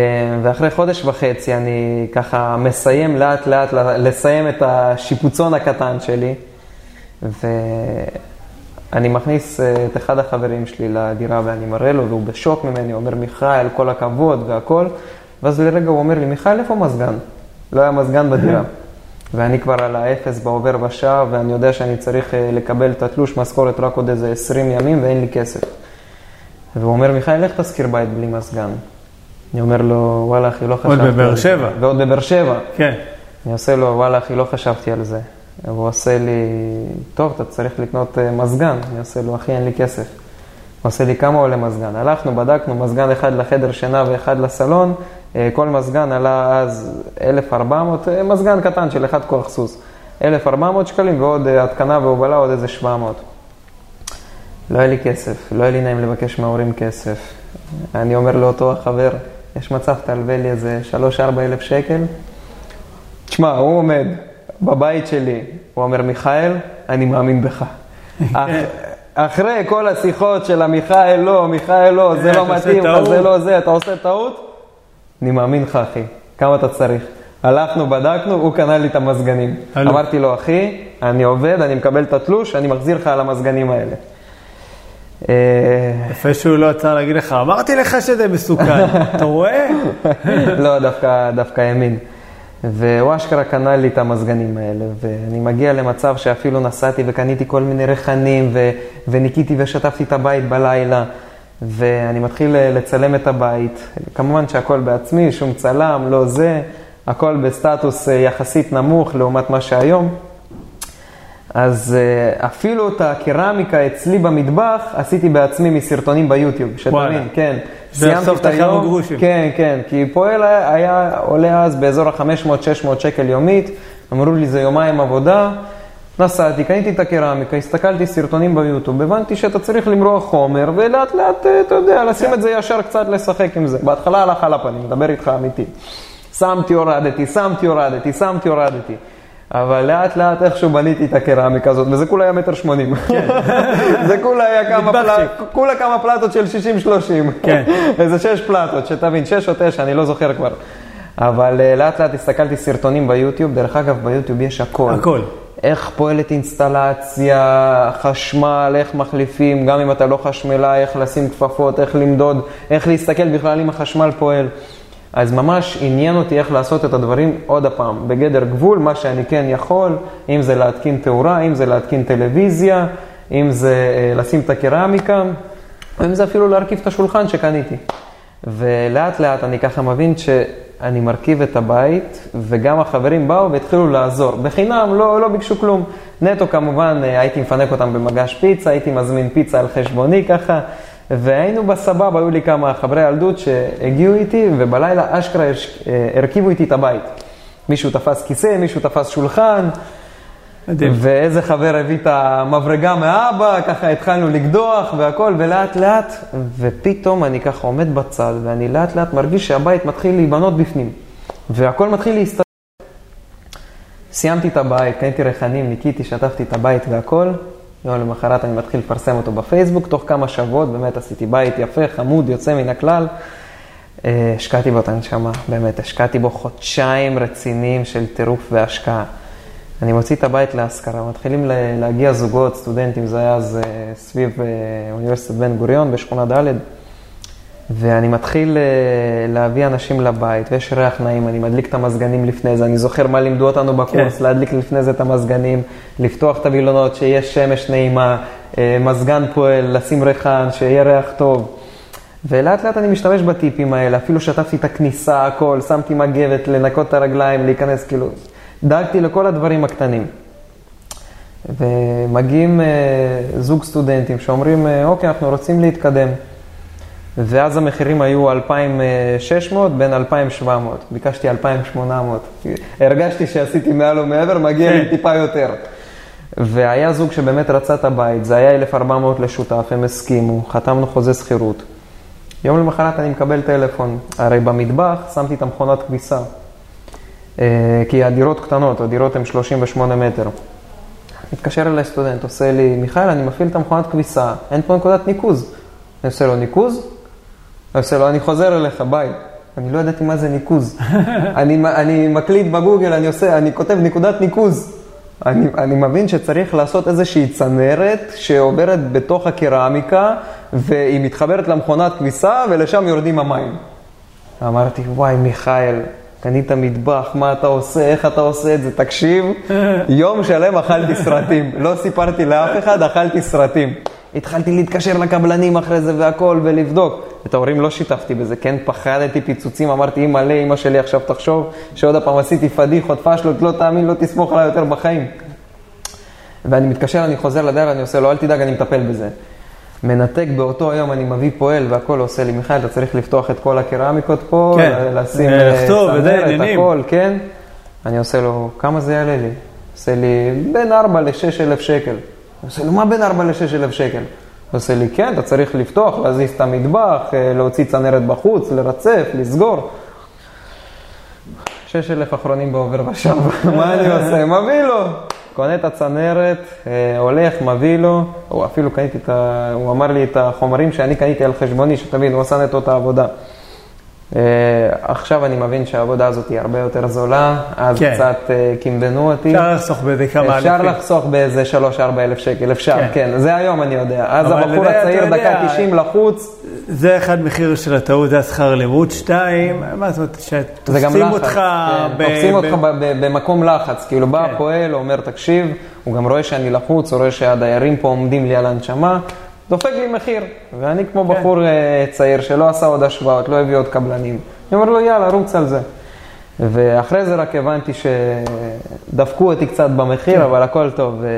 ואחרי חודש וחצי אני ככה מסיים לאט לאט לסיים את השיפוצון הקטן שלי, ואני מכניס אה, את אחד החברים שלי לדירה ואני מראה לו, והוא בשוק ממני, אומר, מיכאל, כל הכבוד והכל, ואז לרגע הוא אומר לי, מיכאל, איפה מזגן? לא היה מזגן בדירה. ואני כבר על האפס בעובר ושב, ואני יודע שאני צריך אה, לקבל את התלוש משכורת רק עוד איזה 20 ימים ואין לי כסף. והוא אומר, מיכאל, איך תשכיר בית בלי מזגן? אני אומר לו, וואלה אחי, לא חשבתי עוד על זה. בבאר שבע. ועוד בבאר שבע. כן. אני עושה לו, וואלה אחי, לא חשבתי על זה. והוא עושה לי, טוב, אתה צריך לקנות אה, מזגן. אני עושה לו, אחי, אין לי כסף. הוא עושה לי, כמה עולה מזגן? הלכנו, בדקנו, מזגן אחד לחדר שינה ואחד לסלון. אה, כל מזגן עלה אז 1,400, אה, מזגן קטן של אחד כוח סוס. 1,400 שקלים ועוד התקנה והובלה עוד איזה 700. לא היה לי כסף, לא היה לי נעים לבקש מההורים כסף. אני אומר לאותו החבר, יש מצב, תלווה לי איזה 3-4 אלף שקל? תשמע, הוא עומד בבית שלי, הוא אומר, מיכאל, אני מאמין בך. אח, אחרי כל השיחות של המיכאל לא, מיכאל לא, זה לא מתאים. זה לא זה, אתה עושה טעות? אני מאמין לך, אחי. כמה אתה צריך? הלכנו, בדקנו, הוא קנה לי את המזגנים. אמרתי לו, אחי, אני עובד, אני מקבל את התלוש, אני מחזיר לך על המזגנים האלה. אה, יפה שהוא לא עצר להגיד לך, אמרתי לך שזה מסוכן, אתה רואה? לא, דווקא האמין. והוא אשכרה קנה לי את המזגנים האלה, ואני מגיע למצב שאפילו נסעתי וקניתי כל מיני ריחנים, ו- וניקיתי ושטפתי את הבית בלילה, ואני מתחיל לצלם את הבית. כמובן שהכל בעצמי, שום צלם, לא זה, הכל בסטטוס אה, יחסית נמוך לעומת מה שהיום. אז אה, אפילו את הקרמיקה אצלי במטבח עשיתי בעצמי מסרטונים ביוטיוב, שתבין, כן. סיימתי את היום, גרושים. כן, כן, כי פועל היה, היה עולה אז באזור ה-500-600 שקל יומית, אמרו לי זה יומיים עבודה, נסעתי, קניתי את הקרמיקה, הסתכלתי סרטונים ביוטיוב, הבנתי שאתה צריך למרוח חומר, ולאט לאט, אה, אתה יודע, לשים את זה ישר קצת, לשחק עם זה. בהתחלה הלך על הפנים, מדבר איתך אמיתי. שמתי, הורדתי, שמתי, הורדתי, שמתי, הורדתי. אבל לאט לאט איכשהו בניתי את הקרמיקה הזאת, וזה כולה היה מטר שמונים. כן. זה כולה היה כמה. פלט, כולה כמה פלטות של 60-30. כן. איזה שש פלטות, שתבין, שש או תשע, אני לא זוכר כבר. אבל אה, לאט לאט הסתכלתי סרטונים ביוטיוב, דרך אגב ביוטיוב יש הכל. הכל. איך פועלת אינסטלציה, חשמל, איך מחליפים, גם אם אתה לא חשמלאי, איך לשים כפפות, איך למדוד, איך להסתכל בכלל אם החשמל פועל. אז ממש עניין אותי איך לעשות את הדברים עוד הפעם, בגדר גבול, מה שאני כן יכול, אם זה להתקין תאורה, אם זה להתקין טלוויזיה, אם זה אה, לשים את הקרמיקה, אם זה אפילו להרכיב את השולחן שקניתי. ולאט לאט אני ככה מבין שאני מרכיב את הבית, וגם החברים באו והתחילו לעזור. בחינם, לא, לא ביקשו כלום. נטו כמובן, אה, הייתי מפנק אותם במגש פיצה, הייתי מזמין פיצה על חשבוני ככה. והיינו בסבבה, היו לי כמה חברי ילדות שהגיעו איתי, ובלילה אשכרה אה, הרכיבו איתי את הבית. מישהו תפס כיסא, מישהו תפס שולחן, מדהים. ואיזה חבר הביא את המברגה מאבא, ככה התחלנו לקדוח והכל, ולאט לאט, ופתאום אני ככה עומד בצד, ואני לאט לאט מרגיש שהבית מתחיל להיבנות בפנים, והכל מתחיל להסתדר. סיימתי את הבית, קניתי ריחנים, ניקיתי, שטפתי את הבית והכל. יום למחרת אני מתחיל לפרסם אותו בפייסבוק, תוך כמה שבועות באמת עשיתי בית יפה, חמוד, יוצא מן הכלל. אה, השקעתי באותה נשמה, באמת, השקעתי בו חודשיים רציניים של טירוף והשקעה. אני מוציא את הבית להשכרה, מתחילים להגיע זוגות, סטודנטים, זה היה אז אה, סביב אה, אוניברסיטת בן גוריון בשכונה ד', ואני מתחיל אה, להביא אנשים לבית, ויש ריח נעים, אני מדליק את המזגנים לפני זה, אני זוכר מה לימדו אותנו בקורס, כן. להדליק לפני זה את המזגנים, לפתוח את הווילונות, שיהיה שמש נעימה, אה, מזגן פועל, לשים ריחן, שיהיה ריח טוב. ולאט לאט אני משתמש בטיפים האלה, אפילו שטפתי את הכניסה, הכל, שמתי מגבת, לנקות את הרגליים, להיכנס, כאילו, דאגתי לכל הדברים הקטנים. ומגיעים אה, זוג סטודנטים שאומרים, אוקיי, אנחנו רוצים להתקדם. ואז המחירים היו 2,600 בין 2,700, ביקשתי 2,800. הרגשתי שעשיתי מעל ומעבר, מגיע לי כן. טיפה יותר. והיה זוג שבאמת רצה את הבית, זה היה 1,400 לשותף, הם הסכימו, חתמנו חוזה שכירות. יום למחרת אני מקבל טלפון, הרי במטבח שמתי את המכונת כביסה. אה, כי הדירות קטנות, הדירות הן 38 מטר. מתקשר אליי סטודנט, עושה לי, מיכאל, אני מפעיל את המכונת כביסה, אין פה נקודת ניקוז. אני עושה לו ניקוז? עושה לו, אני חוזר אליך, ביי. אני לא ידעתי מה זה ניקוז. אני, אני מקליט בגוגל, אני עושה, אני כותב נקודת ניקוז. אני, אני מבין שצריך לעשות איזושהי צנרת שעוברת בתוך הקרמיקה, והיא מתחברת למכונת כביסה, ולשם יורדים המים. אמרתי, וואי, מיכאל, קנית מטבח, מה אתה עושה, איך אתה עושה את זה, תקשיב, יום שלם אכלתי סרטים, לא סיפרתי לאף אחד, אכלתי סרטים. התחלתי להתקשר לקבלנים אחרי זה והכל, ולבדוק. את ההורים לא שיתפתי בזה, כן, פחדתי פיצוצים, אמרתי, אמא לי, אמא שלי, עכשיו תחשוב שעוד הפעם עשיתי פדיחות, פשלות, לא תאמין, לא תסמוך עליי יותר בחיים. ואני מתקשר, אני חוזר לדייר, אני עושה לו, אל תדאג, אני מטפל בזה. מנתק באותו היום, אני מביא פועל והכל עושה לי, מיכאל, אתה צריך לפתוח את כל הקרמיקות פה, כן, לשים אה, אה, צנרת. הכל, כן. אני עושה לו, כמה זה יעלה לי? עושה לי, בין 4 ל-6 אלף שקל. אני עושה לו, מה בין 4 ל-6 אלף שקל? הוא עושה לי, כן, אתה צריך לפתוח, להזיז את המטבח, אה, להוציא צנרת בחוץ, לרצף, לסגור. 6 אלף אחרונים בעובר ושב, מה אני עושה? מביא לו. קונה את הצנרת, אה, הולך, מביא לו, או אפילו קניתי את ה... הוא אמר לי את החומרים שאני קניתי על חשבוני, שתבין, הוא עשה נטו את העבודה. אה, עכשיו אני מבין שהעבודה הזאת היא הרבה יותר זולה, אז כן. קצת אה, קימבנו אותי. אפשר לחסוך בזה כמה אפשר אלפים. לחסוך באיזה 3-4 אלף שקל, אפשר, כן. כן. זה היום אני יודע. אז הבחור הצעיר, יודע, דקה 90 לחוץ, זה אחד מחיר של הטעות, זה השכר לימוד. שתיים, מה זאת אומרת, שתופסים. אותך כן, ב- תופסים אותך במקום לחץ. כאילו בא כן. הפועל, אומר, תקשיב, הוא גם רואה שאני לחוץ, הוא רואה שהדיירים פה עומדים לי על הנשמה, דופק לי מחיר. ואני כמו כן. בחור אה, צעיר שלא עשה עוד השוואות, לא הביא עוד קבלנים. אני אומר לו, יאללה, רוץ על זה. ואחרי זה רק הבנתי שדפקו אותי קצת במחיר, אבל הכל טוב. אה,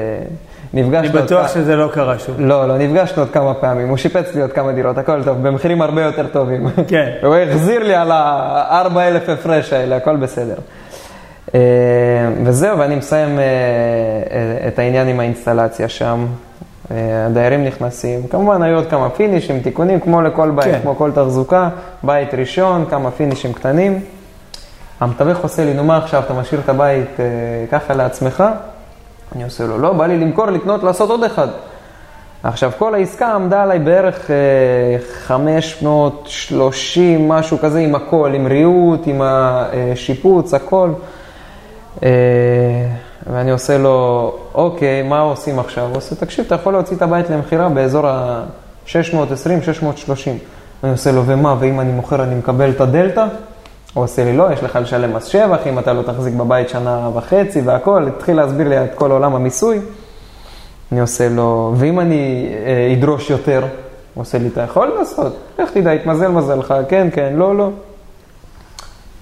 אני נפגשנו... עוד בטוח כמה- שזה לא קרה שוב. לא, לא, נפגשנו עוד כמה פעמים, הוא שיפץ לי עוד כמה דירות, הכל טוב, במחירים הרבה יותר טובים. כן. הוא החזיר לי על ה-4,000 הפרש האלה, הכל בסדר. אה, וזהו, ואני מסיים את העניין עם האינסטלציה שם. אה, הדיירים נכנסים, כמובן היו עוד כמה פינישים, תיקונים, כמו לכל בית, כן. כמו כל תחזוקה, בית ראשון, כמה פינישים קטנים. המתווך עושה לי, נו מה עכשיו, אתה משאיר את הבית אה, ככה לעצמך? אני עושה לו, לא, בא לי למכור, לקנות, לעשות עוד אחד. עכשיו, כל העסקה עמדה עליי בערך אה, 530, משהו כזה, עם הכל, עם ריהוט, עם השיפוץ, הכל. אה, ואני עושה לו, אוקיי, מה עושים עכשיו? הוא עושה, תקשיב, אתה יכול להוציא את הבית למכירה באזור ה-620, 630. אני עושה לו, ומה, ואם אני מוכר אני מקבל את הדלתא? הוא עושה לי, לא, יש לך לשלם מס שבח, אם אתה לא תחזיק בבית שנה וחצי והכל, התחיל להסביר לי את כל עולם המיסוי. אני עושה לו, ואם אני אה, אדרוש יותר, הוא עושה לי, אתה יכול לעשות? לך תדע, התמזל מזלך, כן, כן, לא, לא.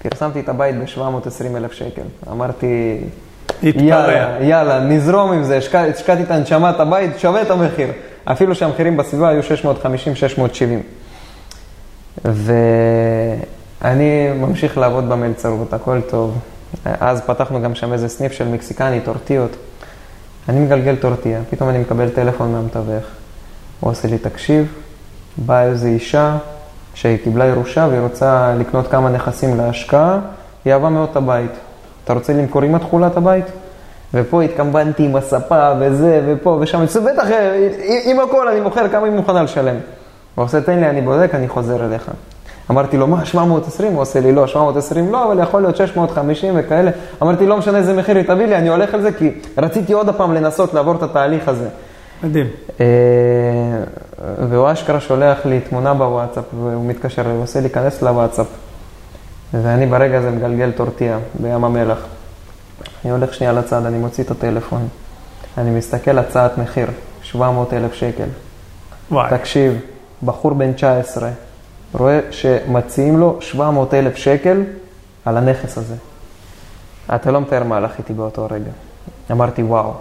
פרסמתי את הבית ב-720 אלף שקל. אמרתי. יאללה, יאללה, נזרום עם זה, השקע- השקעתי את הנשמה, את הבית, שווה את המחיר. אפילו שהמחירים בסביבה היו 650-670. ואני ממשיך לעבוד במלצרות, הכל טוב. אז פתחנו גם שם איזה סניף של מקסיקני, טורטיות. אני מגלגל טורטיה, פתאום אני מקבל טלפון מהמתווך. הוא עושה לי, תקשיב, באה איזו אישה שהיא קיבלה ירושה והיא רוצה לקנות כמה נכסים להשקעה, היא אהבה מאוד את הבית. אתה רוצה למכור עם התכולה את הבית? ופה התקמבנתי עם הספה וזה ופה ושם, אני בטח, אה, עם הכל אני מוכר, כמה היא מוכנה לשלם. הוא עושה, תן לי, אני בודק, אני חוזר אליך. אמרתי לו, מה, 720? הוא עושה לי, לא, 720 לא, אבל יכול להיות 650 וכאלה. אמרתי, לא משנה איזה מחיר היא תביא לי, אני הולך על זה, כי רציתי עוד הפעם לנסות לעבור את התהליך הזה. מדהים. אה, והוא אשכרה שולח לי תמונה בוואטסאפ, והוא מתקשר, הוא עושה לי, כנס לוואטסאפ. ואני ברגע הזה מגלגל טורטיה בים המלח. אני הולך שנייה לצד, אני מוציא את הטלפון. אני מסתכל הצעת מחיר, 700 אלף שקל. וואי. תקשיב, בחור בן 19, רואה שמציעים לו 700 אלף שקל על הנכס הזה. אתה לא מתאר מה הלך איתי באותו רגע. אמרתי, וואו.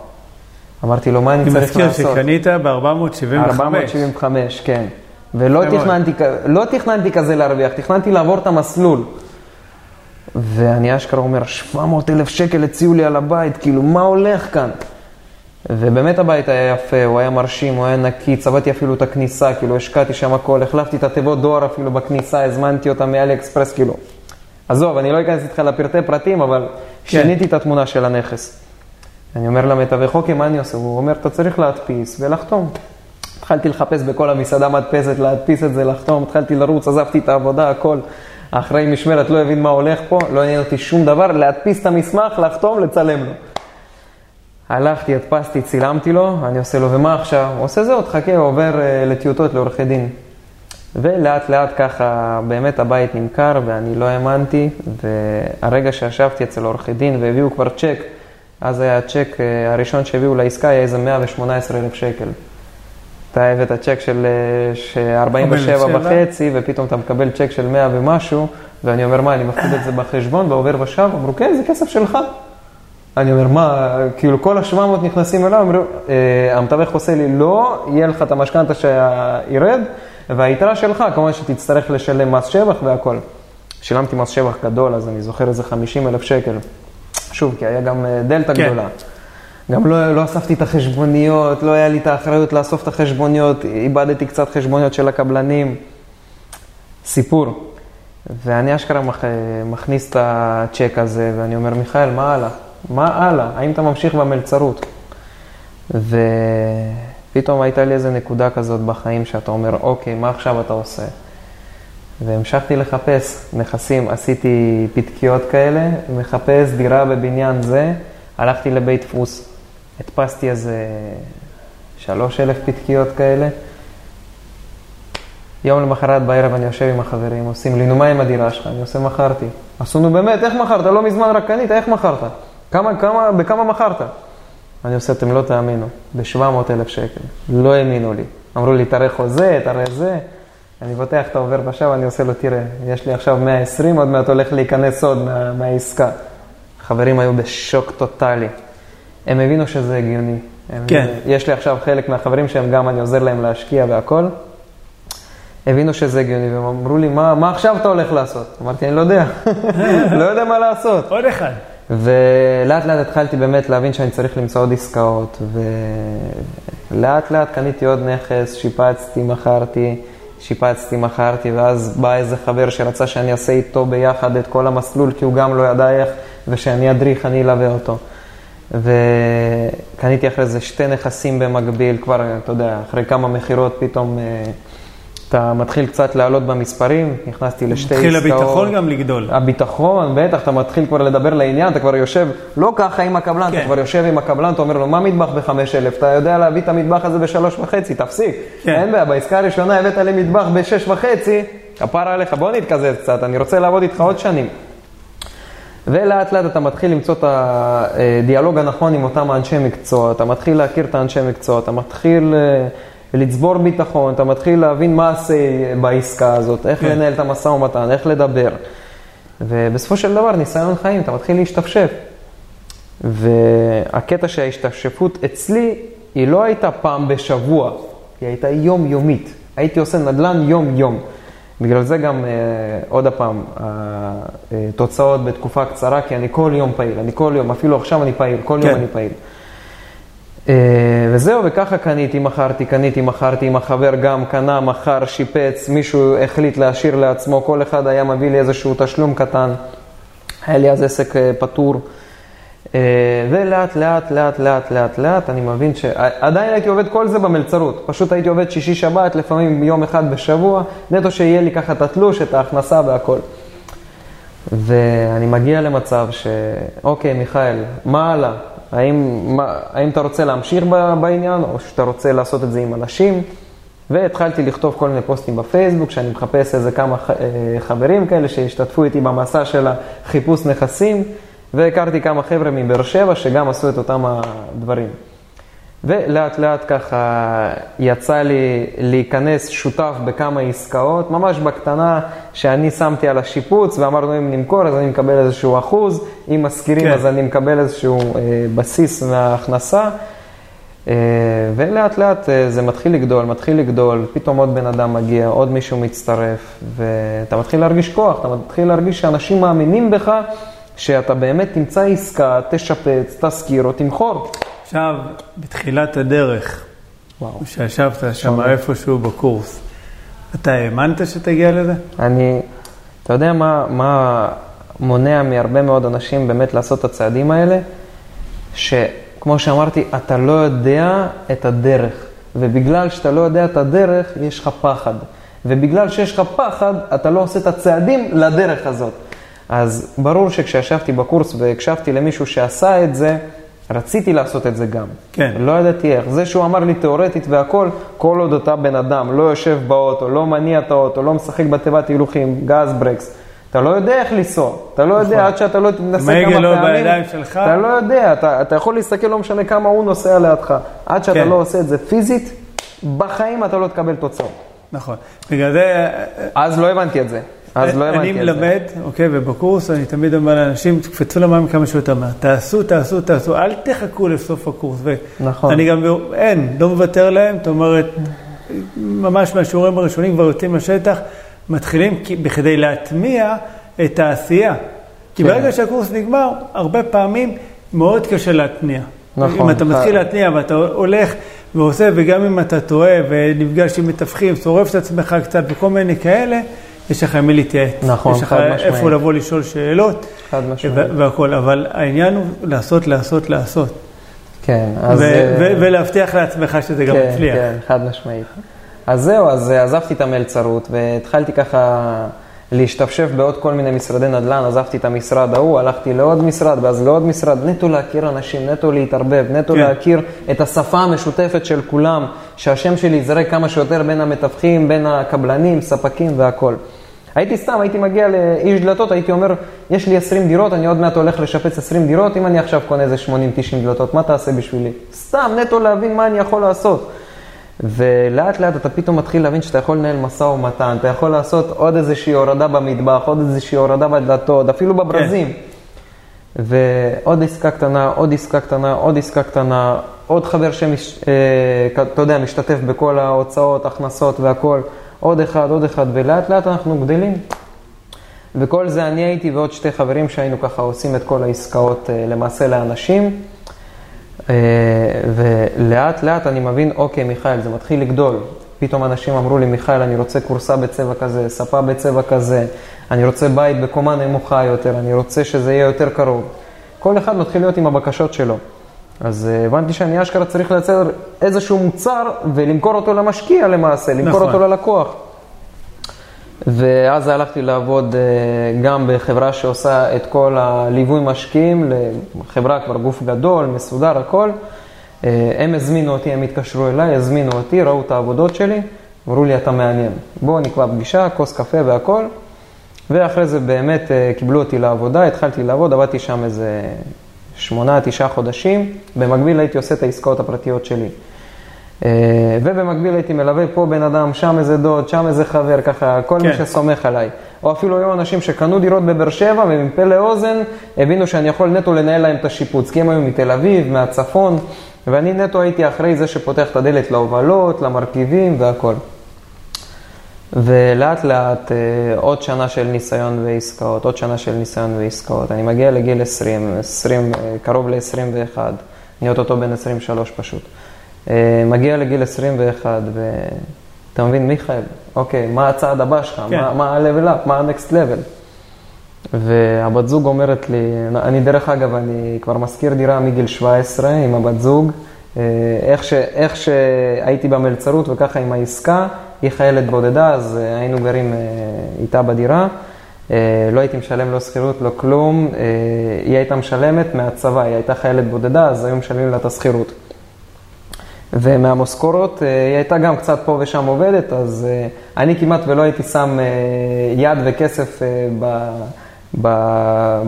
אמרתי לו, מה אני אני צריך מזכיר לעשות? שקנית ב-475. 475, כן. ולא. תכננתי, לא תכננתי כזה להרוויח, תכננתי לעבור את המסלול. ואני אשכרה אומר, 700 אלף שקל הציעו לי על הבית, כאילו, מה הולך כאן? ובאמת הבית היה יפה, הוא היה מרשים, הוא היה נקי, צבעתי אפילו את הכניסה, כאילו, השקעתי שם הכל, החלפתי את התיבות דואר אפילו בכניסה, הזמנתי אותה מאלי אקספרס, כאילו. עזוב, אני לא אכנס איתך לפרטי פרטים, אבל שיניתי את התמונה של הנכס. אני אומר למתווך, אוקיי, מה אני עושה? הוא אומר, אתה צריך להדפיס ולחתום. התחלתי לחפש בכל המסעדה מדפסת, להדפיס את זה, לחתום, התחלתי לרוץ, עזבתי את העבודה, הכל. האחראי משמרת לא הבין מה הולך פה, לא עניין אותי שום דבר, להדפיס את המסמך, לחתום, לצלם לו. הלכתי, הדפסתי, צילמתי לו, אני עושה לו, ומה עכשיו? הוא עושה זהו, תחכה, הוא עובר uh, לטיוטות לעורכי דין. ולאט לאט ככה, באמת הבית נמכר, ואני לא האמנתי, והרגע שישבתי אצל עורכי דין והביאו כבר צ'ק, אז היה הצ'ק uh, הראשון שהביאו לעסקה, היה איזה 118 אלף שקל. אתה הבאת צ'ק של אה, ש- 47 47. וחצי, ופתאום אתה מקבל צ'ק של 100 ומשהו, ואני אומר, מה, אני מפקיד את זה בחשבון ועובר ושב? אמרו, כן, זה כסף שלך. אני אומר, מה, כאילו כל ה-700 נכנסים אליו, אמרו, אה, המתווך עושה לי, לא, יהיה לך את המשכנתה שירד, והיתרה שלך, כמובן שתצטרך לשלם מס שבח והכל. שילמתי מס שבח גדול, אז אני זוכר איזה 50 אלף שקל. שוב, כי היה גם אה, דלתא כן. גדולה. גם לא, לא אספתי את החשבוניות, לא היה לי את האחריות לאסוף את החשבוניות, איבדתי קצת חשבוניות של הקבלנים. סיפור. ואני אשכרה מח... מכניס את הצ'ק הזה, ואני אומר, מיכאל, מה הלאה? מה הלאה? האם אתה ממשיך במלצרות? ופתאום הייתה לי איזו נקודה כזאת בחיים, שאתה אומר, אוקיי, מה עכשיו אתה עושה? והמשכתי לחפש נכסים, עשיתי פתקיות כאלה, מחפש דירה בבניין זה, הלכתי לבית דפוס, הדפסתי איזה שלוש אלף פתקיות כאלה. יום למחרת בערב אני יושב עם החברים, עושים לי, נו מה עם הדירה שלך? אני עושה, מכרתי. עשו, נו באמת, איך מכרת? לא מזמן רק קנית, איך מכרת? כמה, כמה, בכמה מכרת? אני עושה, אתם לא תאמינו, ב-700 אלף שקל. לא האמינו לי. אמרו לי, תראה חוזה, תראה זה. אני פותח את העובר ושב, אני עושה לו, תראה, יש לי עכשיו 120, עוד מעט הולך להיכנס עוד מה, מהעסקה. חברים היו בשוק טוטאלי. הם הבינו שזה הגיוני. כן. יש לי עכשיו חלק מהחברים שהם גם, אני עוזר להם להשקיע והכל. הבינו שזה הגיוני, והם אמרו לי, מה, מה עכשיו אתה הולך לעשות? אמרתי, אני לא יודע, לא יודע מה לעשות. עוד אחד. ולאט לאט התחלתי באמת להבין שאני צריך למצוא עוד עסקאות, ולאט לאט קניתי עוד נכס, שיפצתי, מכרתי, שיפצתי, מכרתי, ואז בא איזה חבר שרצה שאני אעשה איתו ביחד את כל המסלול, כי הוא גם לא ידע איך, ושאני אדריך, אני אלווה אותו. וקניתי אחרי זה שתי נכסים במקביל, כבר, אתה יודע, אחרי כמה מכירות פתאום אה, אתה מתחיל קצת לעלות במספרים, נכנסתי לשתי עסקאות. מתחיל הביטחון גם לגדול. הביטחון, בטח, אתה מתחיל כבר לדבר לעניין, אתה כבר יושב, לא ככה עם הקבלן, כן. אתה כבר יושב עם הקבלן, אתה אומר לו, מה מטבח בחמש אלף? אתה יודע להביא את המטבח הזה בשלוש וחצי, תפסיק. כן. אין בעיה, בעסקה הראשונה הבאת לי מטבח בשש וחצי, כפרה עליך, בוא נתקזז קצת, אני רוצה לעבוד איתך עוד שנים. ולאט לאט אתה מתחיל למצוא את הדיאלוג הנכון עם אותם אנשי מקצוע, אתה מתחיל להכיר את האנשי מקצוע, אתה מתחיל אה, לצבור ביטחון, אתה מתחיל להבין מה עשה בעסקה הזאת, איך כן. לנהל את המשא ומתן, איך לדבר. ובסופו של דבר, ניסיון חיים, אתה מתחיל להשתפשף. והקטע שההשתפשפות אצלי, היא לא הייתה פעם בשבוע, היא הייתה יומיומית. הייתי עושה נדל"ן יום-יום. בגלל זה גם, אה, עוד הפעם, התוצאות בתקופה קצרה, כי אני כל יום פעיל, אני כל יום, אפילו עכשיו אני פעיל, כל כן. יום אני פעיל. אה, וזהו, וככה קניתי, מכרתי, קניתי, מכרתי, עם החבר גם קנה, מכר, שיפץ, מישהו החליט להשאיר לעצמו, כל אחד היה מביא לי איזשהו תשלום קטן. היה לי אז עסק אה, פטור. אה, ולאט, לאט, לאט, לאט, לאט, לאט, אני מבין שעדיין הייתי עובד כל זה במלצרות. פשוט הייתי עובד שישי שבת, לפעמים יום אחד בשבוע, נטו שיהיה לי ככה את התלוש, את ההכנסה והכל. ואני מגיע למצב ש... אוקיי, מיכאל, מה הלאה? האם, מה, האם אתה רוצה להמשיך בעניין, או שאתה רוצה לעשות את זה עם אנשים? והתחלתי לכתוב כל מיני פוסטים בפייסבוק, שאני מחפש איזה כמה אה, חברים כאלה שהשתתפו איתי במסע של החיפוש נכסים, והכרתי כמה חבר'ה מבאר שבע שגם עשו את אותם הדברים. ולאט לאט ככה יצא לי להיכנס שותף בכמה עסקאות, ממש בקטנה, שאני שמתי על השיפוץ ואמרנו אם נמכור אז אני מקבל איזשהו אחוז, אם משכירים כן. אז אני מקבל איזשהו אה, בסיס מההכנסה. אה, ולאט לאט אה, זה מתחיל לגדול, מתחיל לגדול, פתאום עוד בן אדם מגיע, עוד מישהו מצטרף, ואתה מתחיל להרגיש כוח, אתה מתחיל להרגיש שאנשים מאמינים בך, שאתה באמת תמצא עסקה, תשפץ, תשכיר או תמכור. עכשיו, בתחילת הדרך, וואו. כשישבת שם. איפשהו בקורס, אתה האמנת שתגיע לזה? אני, אתה יודע מה, מה מונע מהרבה מאוד אנשים באמת לעשות את הצעדים האלה? שכמו שאמרתי, אתה לא יודע את הדרך, ובגלל שאתה לא יודע את הדרך, יש לך פחד. ובגלל שיש לך פחד, אתה לא עושה את הצעדים לדרך הזאת. אז ברור שכשישבתי בקורס והקשבתי למישהו שעשה את זה, רציתי לעשות את זה גם. כן. לא ידעתי איך. זה שהוא אמר לי תיאורטית והכל, כל עוד אתה בן אדם לא יושב באוטו, לא מניע את האוטו, לא משחק בתיבת הילוכים, גז ברקס, אתה לא יודע איך לנסוע. אתה לא יודע עד שאתה לא תנסה כמה ההגה פעמים. לא בידיים שלך. אתה לא יודע, אתה, אתה יכול להסתכל, לא משנה כמה הוא נוסע לידך. עד שאתה כן. לא עושה את זה פיזית, בחיים אתה לא תקבל תוצאות. נכון. בגלל זה... אז לא הבנתי את זה. אז לא הבנתי אני את זה. מלמד, אוקיי, ובקורס אני תמיד אומר לאנשים, תקפצו למים כמה שיותר מהר. תעשו, תעשו, תעשו, אל תחכו לסוף הקורס. נכון. אני גם, אין, לא מוותר להם, זאת אומרת, ממש מהשיעורים הראשונים כבר יוצאים לשטח, מתחילים בכדי להטמיע את העשייה. כי כן. ברגע שהקורס נגמר, הרבה פעמים מאוד קשה להתניע. נכון. אם אתה מתחיל ח- להתניע ואתה הולך ועושה, וגם אם אתה טועה ונפגש עם מתווכים, שורף את עצמך קצת וכל מיני כאלה, יש לך מי להתייעץ. נכון, יש לך חד משמעית. איפה לבוא לשאול שאלות. חד משמעית. ו- והכל, אבל העניין הוא לעשות, לעשות, לעשות. כן, אז... אה, ולהבטיח לעצמך שזה גם כן, יצליח. כן, חד משמעית. אז זהו, אז עזבתי את המלצרות והתחלתי ככה להשתפשף בעוד כל מיני משרדי נדל"ן, עזבתי את המשרד ההוא, הלכתי לעוד משרד ואז לעוד משרד, נטו להכיר אנשים, נטו להתערבב, נטו כן. להכיר את השפה המשותפת של כולם, שהשם שלי יזרק כמה שיותר בין המתווכים, בין הקבלנים, ספקים והכול. הייתי סתם, הייתי מגיע לאיש דלתות, הייתי אומר, יש לי 20 דירות, אני עוד מעט הולך לשפץ 20 דירות, אם אני עכשיו קונה איזה 80-90 דלתות, מה תעשה בשבילי? סתם, נטו להבין מה אני יכול לעשות. ולאט לאט אתה פתאום מתחיל להבין שאתה יכול לנהל משא ומתן, אתה יכול לעשות עוד איזושהי הורדה במטבח, עוד איזושהי הורדה בדלתות, אפילו בברזים. כן. ועוד עסקה קטנה, עוד עסקה קטנה, עוד עסקה קטנה, עוד חבר שאתה יודע, משתתף בכל ההוצאות, הכנסות והכול, עוד אחד, עוד אחד, ולאט לאט אנחנו גדלים. וכל זה אני הייתי ועוד שתי חברים שהיינו ככה עושים את כל העסקאות אה, למעשה לאנשים. אה, ולאט לאט אני מבין, אוקיי, מיכאל, זה מתחיל לגדול. פתאום אנשים אמרו לי, מיכאל, אני רוצה כורסה בצבע כזה, ספה בצבע כזה, אני רוצה בית בקומה נמוכה יותר, אני רוצה שזה יהיה יותר קרוב. כל אחד מתחיל להיות עם הבקשות שלו. אז אה, הבנתי שאני אשכרה צריך לייצר איזשהו מוצר ולמכור אותו למשקיע למעשה, למכור נכון. אותו ללקוח. ואז הלכתי לעבוד אה, גם בחברה שעושה את כל הליווי משקיעים, לחברה כבר גוף גדול, מסודר, הכל. אה, הם הזמינו אותי, הם התקשרו אליי, הזמינו אותי, ראו את העבודות שלי, אמרו לי, אתה מעניין. בואו נקבע פגישה, כוס קפה והכל. ואחרי זה באמת קיבלו אותי לעבודה, התחלתי לעבוד, עבדתי שם איזה שמונה, תשעה חודשים. במקביל הייתי עושה את העסקאות הפרטיות שלי. אה, ובמקביל הייתי מלווה פה בן אדם, שם איזה דוד, שם איזה חבר, ככה, כל כן. מי שסומך עליי. או אפילו היו אנשים שקנו דירות בבאר שבע ומפה לאוזן הבינו שאני יכול נטו לנהל להם את השיפוץ, כי הם היו מתל אביב, מהצפון, ואני נטו הייתי אחרי זה שפותח את הדלת להובלות, למרכיבים והכל. ולאט לאט אה, עוד שנה של ניסיון ועסקאות, עוד שנה של ניסיון ועסקאות. אני מגיע לגיל 20, 20 אה, קרוב ל-21, אני אוטוטו בן 23 פשוט. אה, מגיע לגיל 21, ואתה מבין, מיכאל, אוקיי, מה הצעד הבא שלך? כן. מה, ה-level up? מה ה-next level? והבת זוג אומרת לי, אני דרך אגב, אני כבר משכיר דירה מגיל 17 עם הבת זוג. איך, ש, איך שהייתי במלצרות וככה עם העסקה, היא חיילת בודדה, אז אה, היינו גרים איתה בדירה. לא הייתי משלם לא שכירות, לא כלום. היא הייתה משלמת מהצבא, היא הייתה חיילת בודדה, אז היו משלמים לה את השכירות. ומהמשכורות אה, היא הייתה גם קצת פה ושם עובדת, אז אה, אני כמעט ולא הייתי שם אה, יד וכסף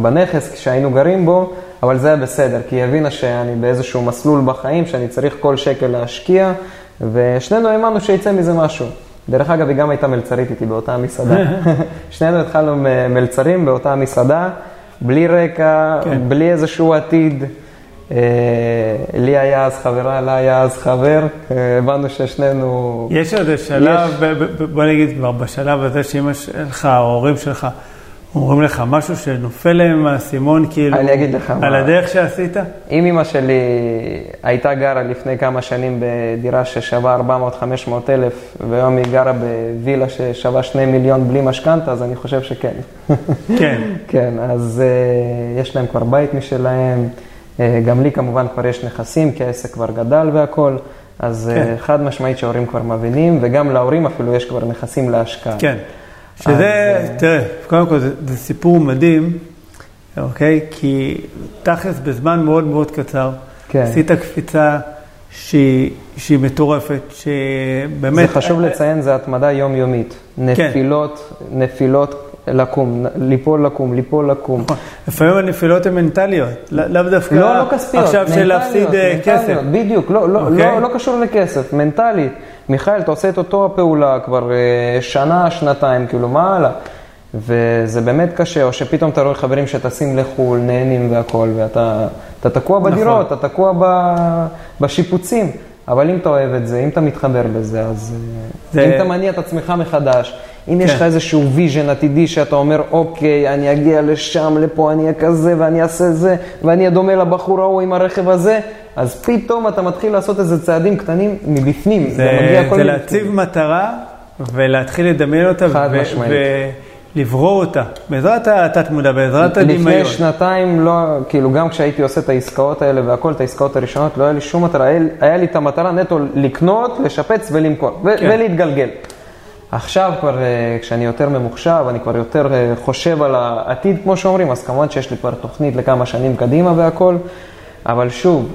בנכס כשהיינו גרים בו, אבל זה היה בסדר, כי היא הבינה שאני באיזשהו מסלול בחיים, שאני צריך כל שקל להשקיע, ושנינו האמנו שיצא מזה משהו. דרך אגב, היא גם הייתה מלצרית איתי באותה מסעדה. שנינו התחלנו מלצרים באותה מסעדה, בלי רקע, כן. בלי איזשהו עתיד. אה, לי היה אז חברה, לה היה אז חבר, אה, הבנו ששנינו... יש עוד שלב, בוא נגיד כבר בשלב הזה שאמא שלך, ההורים שלך, אומרים לך משהו שנופל להם מהאסימון, כאילו, אני אגיד לך על מה... הדרך שעשית? אם אמא שלי הייתה גרה לפני כמה שנים בדירה ששווה 400-500 אלף, והיום היא גרה בווילה ששווה 2 מיליון בלי משכנתה, אז אני חושב שכן. כן. כן, אז uh, יש להם כבר בית משלהם. אה, גם לי כמובן כבר יש נכסים, כי העסק כבר גדל והכול, אז אה, כן. חד משמעית שההורים כבר מבינים, וגם להורים אפילו יש כבר נכסים להשקעה. כן, שזה, אז, אה, תראה, קודם כל זה, זה סיפור מדהים, אוקיי? כי תכלס בזמן מאוד מאוד קצר, כן. עשית קפיצה שהיא, שהיא מטורפת, שבאמת... זה חשוב לציין, זה התמדה יומיומית. כן. נפילות, כן. נפילות לקום, ליפול לקום, ליפול לקום. נכון. לפעמים הנפילות הן מנטליות, לאו דווקא לא, לא כספיות, עכשיו של להפסיד אה, כסף. בדיוק, לא, לא, okay. לא, אוקיי. לא קשור לכסף, מנטלית. מיכאל, אתה עושה את אותו הפעולה כבר אה, שנה, שנתיים, כאילו, מה הלאה? וזה באמת קשה, או שפתאום אתה רואה חברים שטסים לחו"ל, נהנים והכול, ואתה תקוע נכון. בדירות, נכון. אתה תקוע בשיפוצים. אבל אם אתה אוהב את זה, אם אתה מתחבר בזה, אז אה, זה... אם אתה מניע את עצמך מחדש, אם כן. יש לך איזשהו vision עתידי שאתה אומר, אוקיי, אני אגיע לשם, לפה, אני אהיה כזה, ואני אעשה זה, ואני אהיה דומה לבחור ההוא עם הרכב הזה, אז פתאום אתה מתחיל לעשות איזה צעדים קטנים מבפנים. זה, זה מגיע כל זה להציב מטרה ולהתחיל לדמיין אותה. חד משמעית. לברוא אותה, בעזרת התת-מודע, בעזרת הדמיון. לפני שנתיים, לא, כאילו גם כשהייתי עושה את העסקאות האלה והכל, את העסקאות הראשונות, לא היה לי שום מטרה, היה, היה לי את המטרה נטו לקנות, לשפץ ולמכור, ו- כן. ולהתגלגל. עכשיו כבר, אה, כשאני יותר ממוחשב, אני כבר יותר אה, חושב על העתיד, כמו שאומרים, אז כמובן שיש לי כבר תוכנית לכמה שנים קדימה והכל, אבל שוב,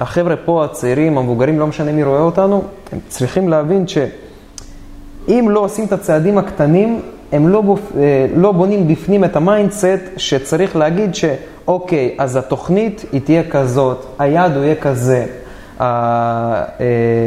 החבר'ה פה, הצעירים, המבוגרים, לא משנה מי רואה אותנו, הם צריכים להבין שאם לא עושים את הצעדים הקטנים, הם לא, בופ... אה, לא בונים בפנים את ה mindset שצריך להגיד שאוקיי, אז התוכנית היא תהיה כזאת, היעד הוא יהיה כזה. ה- אה,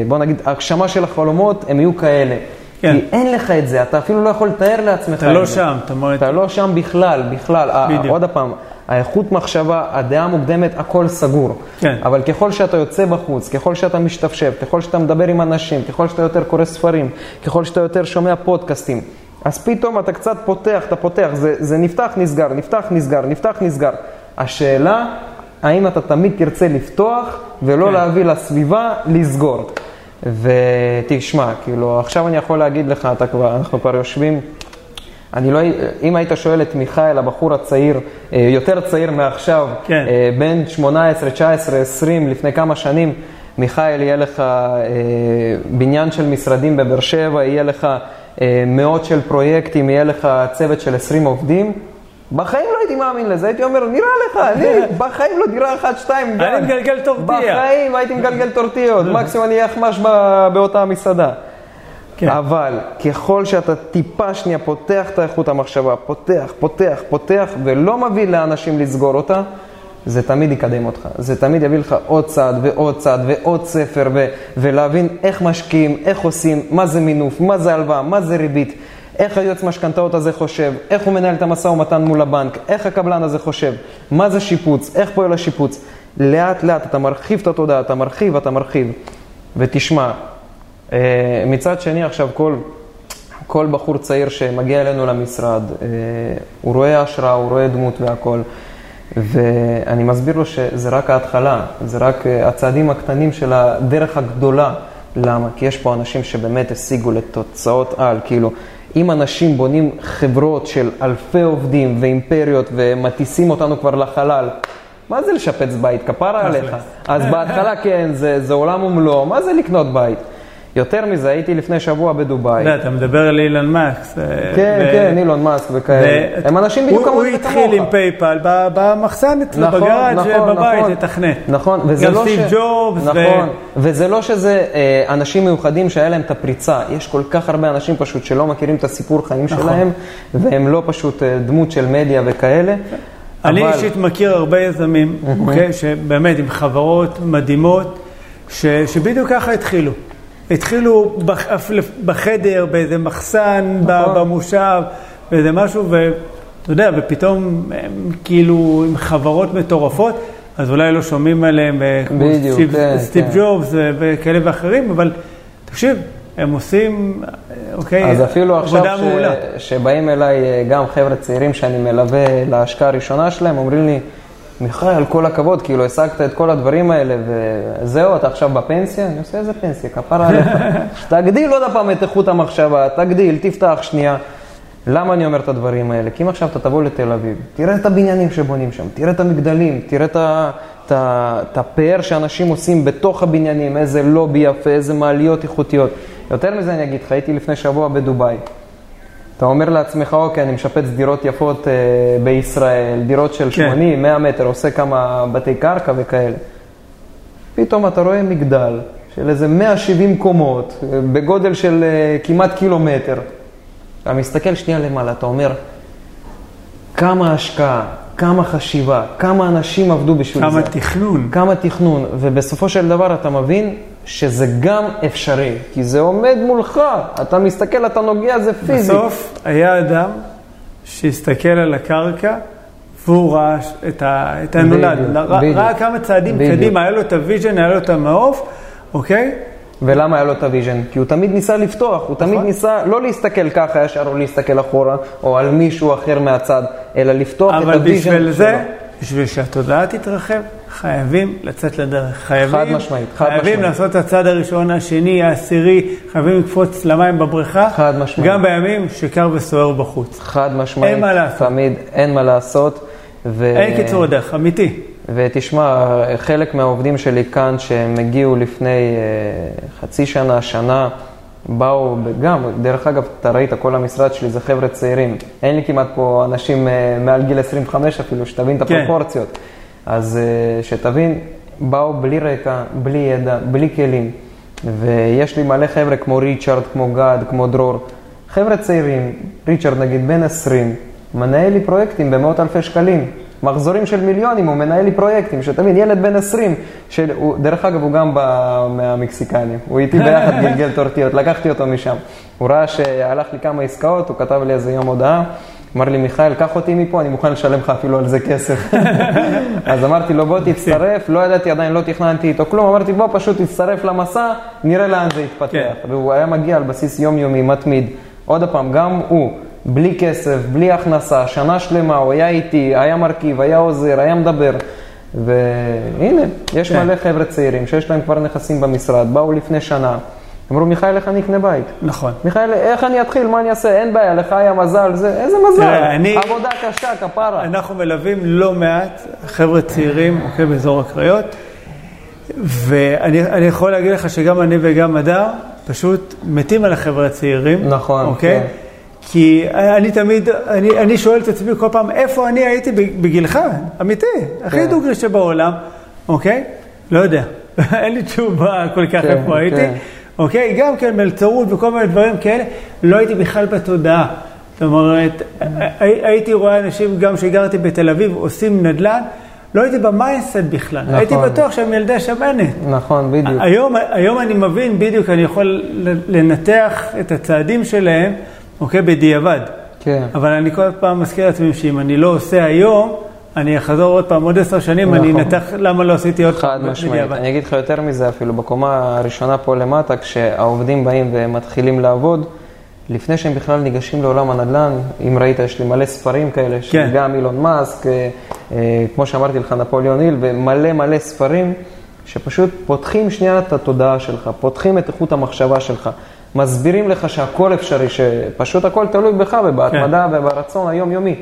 בוא נגיד, ההגשמה של החלומות הם יהיו כאלה. כן. כי אין לך את זה, אתה אפילו לא יכול לתאר לעצמך אתה את לא זה. שם, אתה אומר, אתה לא שם בכלל, בכלל. בדיוק. עוד פעם, האיכות מחשבה, הדעה המוקדמת, הכל סגור. כן. אבל ככל שאתה יוצא בחוץ, ככל שאתה משתפשף, ככל שאתה מדבר עם אנשים, ככל שאתה יותר קורא ספרים, ככל שאתה יותר שומע פודקאסטים, אז פתאום אתה קצת פותח, אתה פותח, זה, זה נפתח, נסגר, נפתח, נסגר, נפתח, נסגר. השאלה, האם אתה תמיד תרצה לפתוח ולא כן. להביא לסביבה לסגור. ותשמע, כאילו, עכשיו אני יכול להגיד לך, אתה כבר, אנחנו כבר יושבים אני לא, אם היית שואל את מיכאל, הבחור הצעיר, אה, יותר צעיר מעכשיו, כן. אה, בן 18, 19, 20, לפני כמה שנים, מיכאל, יהיה לך אה, בניין של משרדים בבאר שבע, יהיה לך מאות של פרויקטים, יהיה לך צוות של 20 עובדים. בחיים לא הייתי מאמין לזה, הייתי אומר, נראה לך, אני בחיים לא דירה אחת, שתיים, אני גג. מגלגל טורטיה. בחיים הייתי מגלגל טורטיות, מקסימום אני אהיה אחמ"ש באותה מסעדה. כן. אבל ככל שאתה טיפה שנייה פותח את איכות המחשבה, פותח, פותח, פותח, ולא מביא לאנשים לסגור אותה, זה תמיד יקדם אותך. זה תמיד יביא לך עוד צעד ועוד צעד ועוד ספר, ו- ולהבין איך משקיעים, איך עושים, מה זה מינוף, מה זה הלוואה, מה זה ריבית, איך היועץ משכנתאות הזה חושב, איך הוא מנהל את המשא ומתן מול הבנק, איך הקבלן הזה חושב, מה זה שיפוץ, איך פועל השיפוץ. לאט לאט אתה מרחיב את התודעה, אתה מרחיב, אתה מרחיב. ותשמע, אה, מצד שני עכשיו כל, כל בחור צעיר שמגיע אלינו למשרד, אה, הוא רואה השראה, הוא רואה דמות והכל, ואני מסביר לו שזה רק ההתחלה, זה רק אה, הצעדים הקטנים של הדרך הגדולה. למה? כי יש פה אנשים שבאמת השיגו לתוצאות על, כאילו, אם אנשים בונים חברות של אלפי עובדים ואימפריות ומטיסים אותנו כבר לחלל, מה זה לשפץ בית? כפרה עליך. אז בהתחלה כן, זה, זה עולם ומלואו, מה זה לקנות בית? יותר מזה, הייתי לפני שבוע בדובאי. יודע, אתה מדבר על אילן מקס. אה, כן, כן, אילון מאסק וכאלה. הם אנשים בדיוק כמוני הוא. התחיל עם PayPal במחסן אצלו, נכון, בגראז' נכון, בבית, נכון. לתכנת. נכון, וזה גם לא סטיב ש... ג'ובס. ו- נכון, וזה לא שזה אה, אנשים מיוחדים שהיה להם את הפריצה. יש כל כך הרבה אנשים פשוט שלא מכירים את הסיפור חיים. שלהם, והם לא פשוט אה, דמות של מדיה וכאלה. אני אישית מכיר הרבה יזמים, אוקיי, שבאמת עם חברות מדהימות, שבדיוק ככה התחילו. התחילו בחדר, באיזה מחסן, נכון. במושב, באיזה משהו, ואתה יודע, ופתאום הם כאילו עם חברות מטורפות, אז אולי לא שומעים עליהם, אה, כמו בדיוק, סטיב, כן, סטיב כן. ג'ובס ו- וכאלה ואחרים, אבל תקשיב, הם עושים, אה, אוקיי, אז אפילו עכשיו עבודה מעולה. ש... שבאים אליי אה, גם חבר'ה צעירים שאני מלווה להשקעה הראשונה שלהם, אומרים לי, מיכאל, כל הכבוד, כאילו השגת את כל הדברים האלה, וזהו, אתה עכשיו בפנסיה? אני עושה איזה פנסיה, כפרה עליך. תגדיל עוד פעם את איכות המחשבה, תגדיל, תפתח שנייה. למה אני אומר את הדברים האלה? כי אם עכשיו אתה תבוא לתל אביב, תראה את הבניינים שבונים שם, תראה את המגדלים, תראה את הפאר שאנשים עושים בתוך הבניינים, איזה לובי יפה, איזה מעליות איכותיות. יותר מזה אני אגיד לך, הייתי לפני שבוע בדובאי. אתה אומר לעצמך, אוקיי, אני משפץ דירות יפות אה, בישראל, דירות של כן. 80, 100 מטר, עושה כמה בתי קרקע וכאלה. פתאום אתה רואה מגדל של איזה 170 קומות, אה, בגודל של אה, כמעט קילומטר. אתה מסתכל שנייה למעלה, אתה אומר, כמה השקעה, כמה חשיבה, כמה אנשים עבדו בשביל כמה זה. תכנון. כמה תכנון, ובסופו של דבר אתה מבין שזה גם אפשרי, כי זה עומד מולך, אתה מסתכל, אתה נוגע, זה פיזי. בסוף היה אדם שהסתכל על הקרקע והוא ראה את, ה, את הנולד, בדיוק, ראה, בדיוק. ראה כמה צעדים בדיוק. קדימה, היה לו את ה vision, היה לו את המעוף, אוקיי? ולמה היה לו את ה vision? כי הוא תמיד ניסה לפתוח, הוא תמיד נכון. ניסה לא להסתכל ככה ישר או להסתכל אחורה, או על מישהו אחר מהצד, אלא לפתוח את אבל ה vision בשביל שלו. זה, בשביל שהתודעה תתרחב, חייבים לצאת לדרך. חייבים, חד משמעית, חד חייבים משמעית. לעשות את הצעד הראשון, השני, העשירי, חייבים לקפוץ למים בבריכה. חד משמעית. גם בימים שקר וסוער בחוץ. חד משמעית. אין מה לעשות. תמיד אין מה לעשות. ו... אין קיצור דרך, אמיתי. ותשמע, חלק מהעובדים שלי כאן, שהם הגיעו לפני אה, חצי שנה, שנה, באו, גם, דרך אגב, אתה ראית, כל המשרד שלי זה חבר'ה צעירים. אין לי כמעט פה אנשים אה, מעל גיל 25 אפילו, שתבין את כן. הפרופורציות. אז אה, שתבין, באו בלי רקע, בלי ידע, בלי כלים. ויש לי מלא חבר'ה כמו ריצ'רד, כמו גד, כמו דרור. חבר'ה צעירים, ריצ'רד נגיד בן 20, מנהל לי פרויקטים במאות אלפי שקלים. מחזורים של מיליונים, הוא מנהל לי פרויקטים, שתבין, ילד בן 20, של, הוא, דרך אגב, הוא גם בא מהמקסיקנים, הוא איתי ביחד גלגל טורטיות, לקחתי אותו משם. הוא ראה שהלך לי כמה עסקאות, הוא כתב לי איזה יום הודעה, אמר לי, מיכאל, קח אותי מפה, אני מוכן לשלם לך אפילו על זה כסף. אז אמרתי לו, בוא תצטרף, לא ידעתי עדיין, לא תכננתי איתו כלום, אמרתי, בוא פשוט תצטרף למסע, נראה לאן זה יתפתח. כן. והוא היה מגיע על בסיס יומיומי, מתמיד. עוד פעם, גם הוא, בלי כסף, בלי הכנסה, שנה שלמה, הוא היה איתי, היה מרכיב, היה עוזר, היה מדבר. והנה, יש כן. מלא חבר'ה צעירים שיש להם כבר נכסים במשרד, באו לפני שנה, אמרו, מיכאל, איך אני אקנה בית? נכון. מיכאל, איך אני אתחיל? מה אני אעשה? אין בעיה, לך היה מזל, זה, איזה מזל? תראה, אני- עבודה קשה, כפרה. אנחנו מלווים לא מעט חבר'ה צעירים, אוקיי, באזור הקריות, ואני אני יכול להגיד לך שגם אני וגם הדר פשוט מתים על החבר'ה הצעירים. נכון, אוקיי? כן. כי אני תמיד, אני, אני שואל את עצמי כל פעם, איפה אני הייתי בגילך? אמיתי, הכי כן. דוגרי שבעולם, אוקיי? לא יודע, אין לי תשובה כל כך כן, איפה הייתי. כן. אוקיי? גם כן מלצרות וכל מיני דברים כאלה, לא הייתי בכלל בתודעה. זאת אומרת, הי- הייתי רואה אנשים, גם כשגרתי בתל אביב, עושים נדל"ן, לא הייתי ב mindset בכלל. נכון. הייתי בטוח שהם ילדי שמנת. נכון, בדיוק. היום, היום אני מבין בדיוק, אני יכול לנתח את הצעדים שלהם, אוקיי, בדיעבד. כן. אבל אני כל פעם מזכיר לעצמי שאם אני לא עושה היום, אני אחזור עוד פעם, עוד עשר שנים, אני נכון. אנתח למה לא עשיתי עוד חד פעם משמעית. בדיעבד. אני אגיד לך יותר מזה אפילו, בקומה הראשונה פה למטה, כשהעובדים באים ומתחילים לעבוד, לפני שהם בכלל ניגשים לעולם הנדל"ן, אם ראית, יש לי מלא ספרים כאלה, כן. גם אילון מאסק, אה, אה, כמו שאמרתי לך, נפוליאון היל, ומלא מלא ספרים, שפשוט פותחים שנייה את התודעה שלך, פותחים את איכות המחשבה שלך, מסבירים לך שהכל אפשרי, שפשוט הכל תלוי בך ובהתמדה וברצון היומיומי.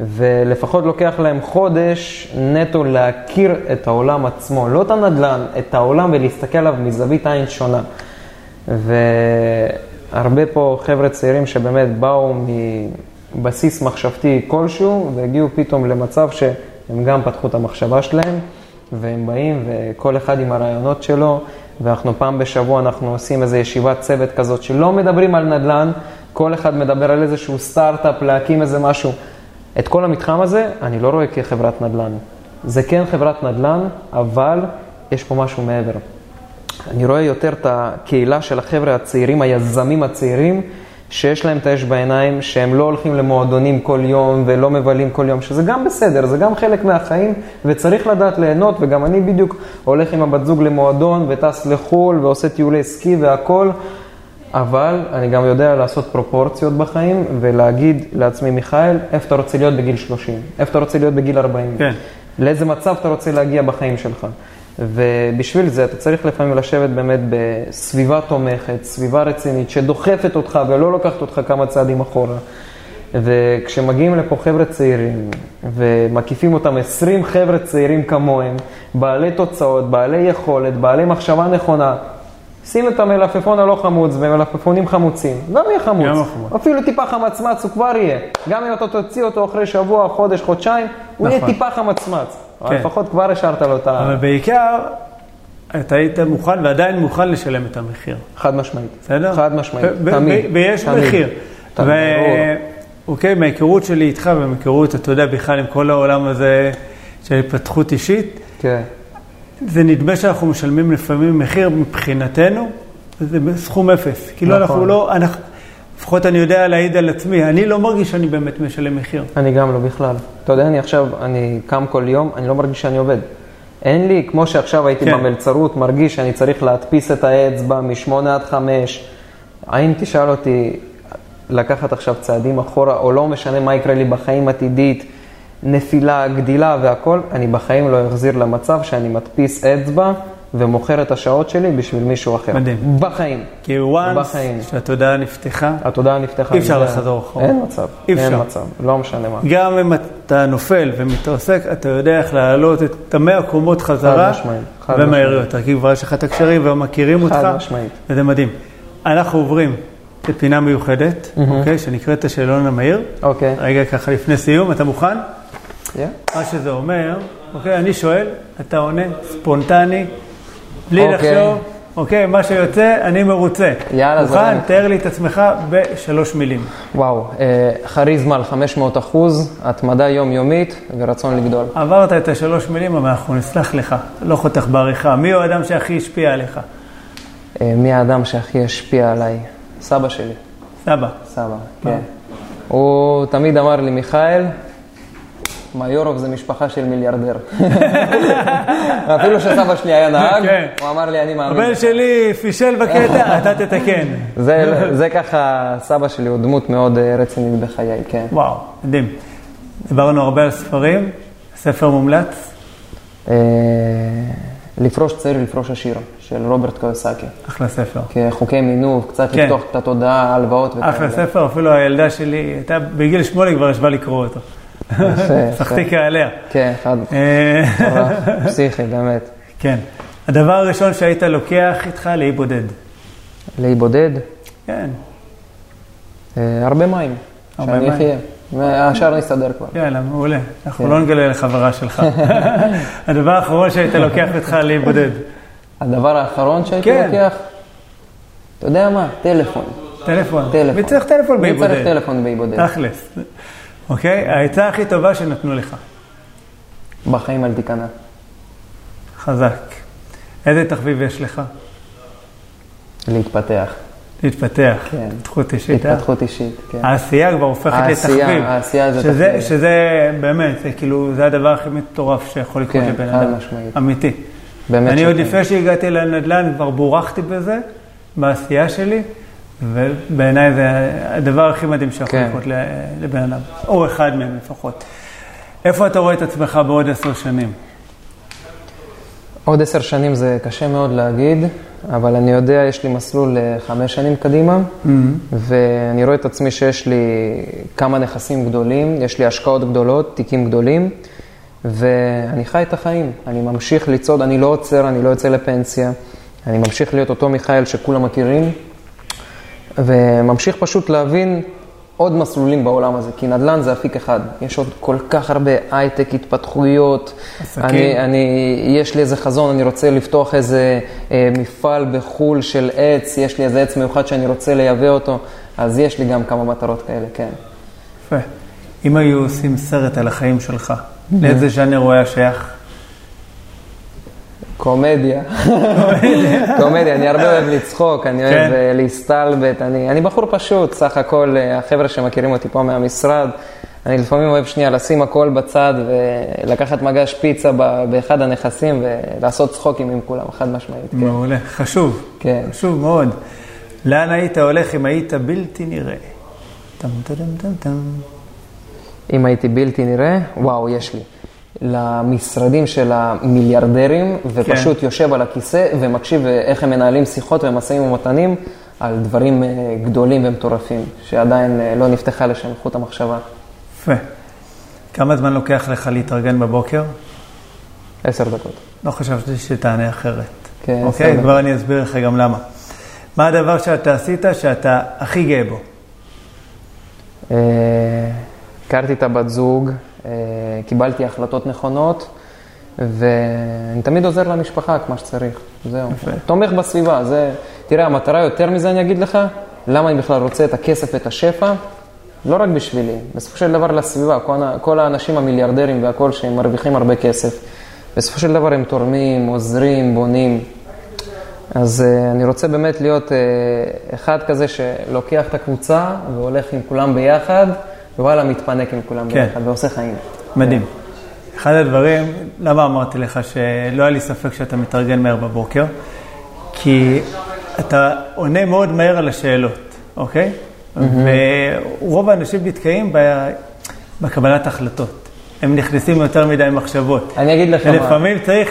ולפחות לוקח להם חודש נטו להכיר את העולם עצמו, לא את הנדל"ן, את העולם ולהסתכל עליו מזווית עין שונה. והרבה פה חבר'ה צעירים שבאמת באו מבסיס מחשבתי כלשהו והגיעו פתאום למצב שהם גם פתחו את המחשבה שלהם והם באים וכל אחד עם הרעיונות שלו ואנחנו פעם בשבוע אנחנו עושים איזו ישיבת צוות כזאת שלא מדברים על נדל"ן, כל אחד מדבר על איזשהו סטארט-אפ, להקים איזה משהו. את כל המתחם הזה אני לא רואה כחברת נדל"ן. זה כן חברת נדל"ן, אבל יש פה משהו מעבר. אני רואה יותר את הקהילה של החבר'ה הצעירים, היזמים הצעירים, שיש להם את האש בעיניים, שהם לא הולכים למועדונים כל יום ולא מבלים כל יום, שזה גם בסדר, זה גם חלק מהחיים, וצריך לדעת ליהנות, וגם אני בדיוק הולך עם הבת זוג למועדון וטס לחו"ל ועושה טיולי סקי והכול, אבל אני גם יודע לעשות פרופורציות בחיים ולהגיד לעצמי, מיכאל, איפה אתה רוצה להיות בגיל 30? איפה אתה רוצה להיות בגיל 40? כן. לאיזה מצב אתה רוצה להגיע בחיים שלך. ובשביל זה אתה צריך לפעמים לשבת באמת בסביבה תומכת, סביבה רצינית, שדוחפת אותך ולא לוקחת אותך כמה צעדים אחורה. וכשמגיעים לפה חבר'ה צעירים, ומקיפים אותם 20 חבר'ה צעירים כמוהם, בעלי תוצאות, בעלי יכולת, בעלי מחשבה נכונה, שים את המלפפון הלא חמוץ ומלפפונים חמוצים, גם יהיה חמוץ. גם חמוץ. אפילו טיפה חמצמץ הוא כבר יהיה. גם אם אתה תוציא אותו אחרי שבוע, חודש, חודשיים, הוא יהיה נכון. טיפה חמצמץ. אבל כן. לפחות כבר השארת לו את ה... אבל בעיקר, אתה היית מוכן ועדיין מוכן לשלם את המחיר. חד משמעית. בסדר? חד משמעית, תמיד. ויש תמיד. מחיר. אוקיי, מההיכרות שלי איתך ומהיכרות, אתה יודע, בכלל עם כל העולם הזה של התפתחות אישית, כן. זה נדמה שאנחנו משלמים לפעמים מחיר מבחינתנו, זה סכום אפס. כאילו נכון. אנחנו לא, אנחנו, לפחות אני יודע להעיד על עצמי, אני לא מרגיש שאני באמת משלם מחיר. אני גם לא בכלל. אתה יודע, אני עכשיו, אני קם כל יום, אני לא מרגיש שאני עובד. אין לי, כמו שעכשיו הייתי כן. במלצרות, מרגיש שאני צריך להדפיס את האצבע משמונה עד חמש. האם תשאל אותי לקחת עכשיו צעדים אחורה, או לא משנה מה יקרה לי בחיים עתידית, נפילה, גדילה והכל, אני בחיים לא אחזיר למצב שאני מדפיס אצבע ומוכר את השעות שלי בשביל מישהו אחר. מדהים. בחיים. כי once. שהתודעה נפתחה, התודעה נפתחה. אי אפשר לחזור אחורה. אין מצב. אי אפשר. אין מצב, לא משנה מה. גם אם אתה נופל ומתרסק, אתה יודע איך להעלות את המאה קומות חזרה, משמעית, חד ומהר משמעית. יותר, כי כבר יש לך את הקשרים ומכירים אותך, חד משמעית. וזה מדהים. אנחנו עוברים לפינה מיוחדת, אוקיי, שנקראת השאלון המהיר. אוקיי. רגע ככה לפני סיום, אתה מוכן? Yeah. מה שזה אומר, אוקיי, אני שואל, אתה עונה, ספונטני, בלי אוקיי. לחשוב, אוקיי, מה שיוצא, אני מרוצה. יאללה, מוכן? זורם. תאר לי את עצמך בשלוש מילים. וואו, אה, כריזמה על 500 אחוז, התמדה יומיומית ורצון לגדול. עברת את השלוש מילים, אבל אנחנו נסלח לך, לא חותך בעריכה. מי הוא האדם שהכי השפיע עליך? אה, מי האדם שהכי השפיע עליי? סבא שלי, סבא. סבא, כן. הוא תמיד אמר לי, מיכאל, מיורוב זה משפחה של מיליארדר. אפילו שסבא שלי היה נהג, כן. הוא אמר לי, אני מאמין. הבן לך." שלי פישל בקטע, אתה תתקן. זה, ככה, סבא שלי הוא דמות מאוד אה, רצינית בחיי, כן. וואו, מדהים. דיברנו הרבה על ספרים, ספר מומלץ, אה, לפרוש צעיר, לפרוש עשיר, של רוברט קויסקי. אחלה ספר. כחוקי מינוף, קצת כן. לפתוח את התודעה, הלוואות וכאלה. אחלה ספר, אפילו הילדה שלי, הייתה בגיל שמונה כבר ישבה לקרוא אותו. שחקתי עליה. כן, חד, אה, פסיכי, באמת. כן. הדבר הראשון שהיית לוקח איתך לאי בודד. לאי בודד, כן, אה, הרבה מים. הרבה שאני מים. אחיה. והשאר נסתדר כבר. יאללה, מעולה. אנחנו כן. לא נגלה לחברה שלך. הדבר האחרון שהיית לוקח איתך לאי בודד. הדבר האחרון שהייתי כן. לוקח, אתה יודע מה? טלפון. טלפון. טלפון. מי צריך טלפון באי מי צריך בודד? טלפון באי בודד? תכלס. אוקיי? העצה הכי טובה שנתנו לך. בחיים אל תיכנע. חזק. איזה תחביב יש לך? להתפתח. להתפתח. כן. התפתחות אישית, אה? התפתחות אישית, כן. העשייה כבר הופכת העשייה, לתחביב. העשייה זה שזה, תחביב. שזה באמת, זה כאילו, זה הדבר הכי מטורף שיכול לקרות כן, לבן אדם. משמעית. אמיתי. באמת אני עוד שכן. לפני שהגעתי לנדל"ן כבר בורכתי בזה, בעשייה שלי, ובעיניי זה הדבר הכי מדהים שיכול כן. לקרות ל- לבן אדם, או אחד מהם לפחות. איפה אתה רואה את עצמך בעוד עשר שנים? עוד עשר שנים זה קשה מאוד להגיד, אבל אני יודע, יש לי מסלול לחמש שנים קדימה, ואני רואה את עצמי שיש לי כמה נכסים גדולים, יש לי השקעות גדולות, תיקים גדולים, ואני חי את החיים. אני ממשיך לצעוד, אני לא עוצר, אני לא יוצא לפנסיה, אני ממשיך להיות אותו מיכאל שכולם מכירים, וממשיך פשוט להבין עוד מסלולים בעולם הזה, כי נדל"ן זה אפיק אחד. יש עוד כל כך הרבה הייטק, התפתחויות. עסקים. אני, אני, יש לי איזה חזון, אני רוצה לפתוח איזה אה, מפעל בחו"ל של עץ, יש לי איזה עץ מיוחד שאני רוצה לייבא אותו, אז יש לי גם כמה מטרות כאלה, כן. יפה. אם היו עושים סרט על החיים שלך, לאיזה ז'אנר הוא היה שייך? קומדיה. קומדיה, אני הרבה אוהב לצחוק, אני אוהב כן. אה, להסתלבט, אני, אני בחור פשוט, סך הכל, אה, החבר'ה שמכירים אותי פה מהמשרד, אני לפעמים אוהב שנייה לשים הכל בצד ולקחת מגש פיצה באחד הנכסים ולעשות צחוקים עם כולם, חד משמעית. כן. מעולה, חשוב. כן. חשוב מאוד. לאן היית הולך אם היית בלתי נראה? טם טם טם טם. אם הייתי בלתי נראה, וואו, יש לי. למשרדים של המיליארדרים, ופשוט יושב על הכיסא ומקשיב איך הם מנהלים שיחות ומשאים ומתנים על דברים אה, גדולים ומטורפים, שעדיין אה, לא נפתחה לשם חוט המחשבה. יפה. כמה זמן לוקח לך להתארגן בבוקר? עשר דקות. לא חשבתי שתענה אחרת. כן, אוקיי? כבר אני אסביר לך גם למה. מה הדבר שאתה עשית שאתה הכי גאה בו? אה, הכרתי את הבת זוג, אה, קיבלתי החלטות נכונות, ואני תמיד עוזר למשפחה כמו שצריך. זהו. יפה. תומך בסביבה, זה... תראה, המטרה יותר מזה, אני אגיד לך, למה אני בכלל רוצה את הכסף ואת השפע? לא רק בשבילי, בסופו של דבר לסביבה, כל, כל האנשים המיליארדרים והכול שהם מרוויחים הרבה כסף. בסופו של דבר הם תורמים, עוזרים, בונים. אז uh, אני רוצה באמת להיות uh, אחד כזה שלוקח את הקבוצה והולך עם כולם ביחד, ווואלה, מתפנק עם כולם כן. ביחד ועושה חיים. מדהים. אחד הדברים, למה אמרתי לך שלא היה לי ספק שאתה מתארגן מהר בבוקר? כי אתה עונה מאוד מהר על השאלות, אוקיי? ורוב האנשים נתקעים ב- בקבלת החלטות. הם נכנסים יותר מדי מחשבות. אני אגיד לך מה. ולפעמים צריך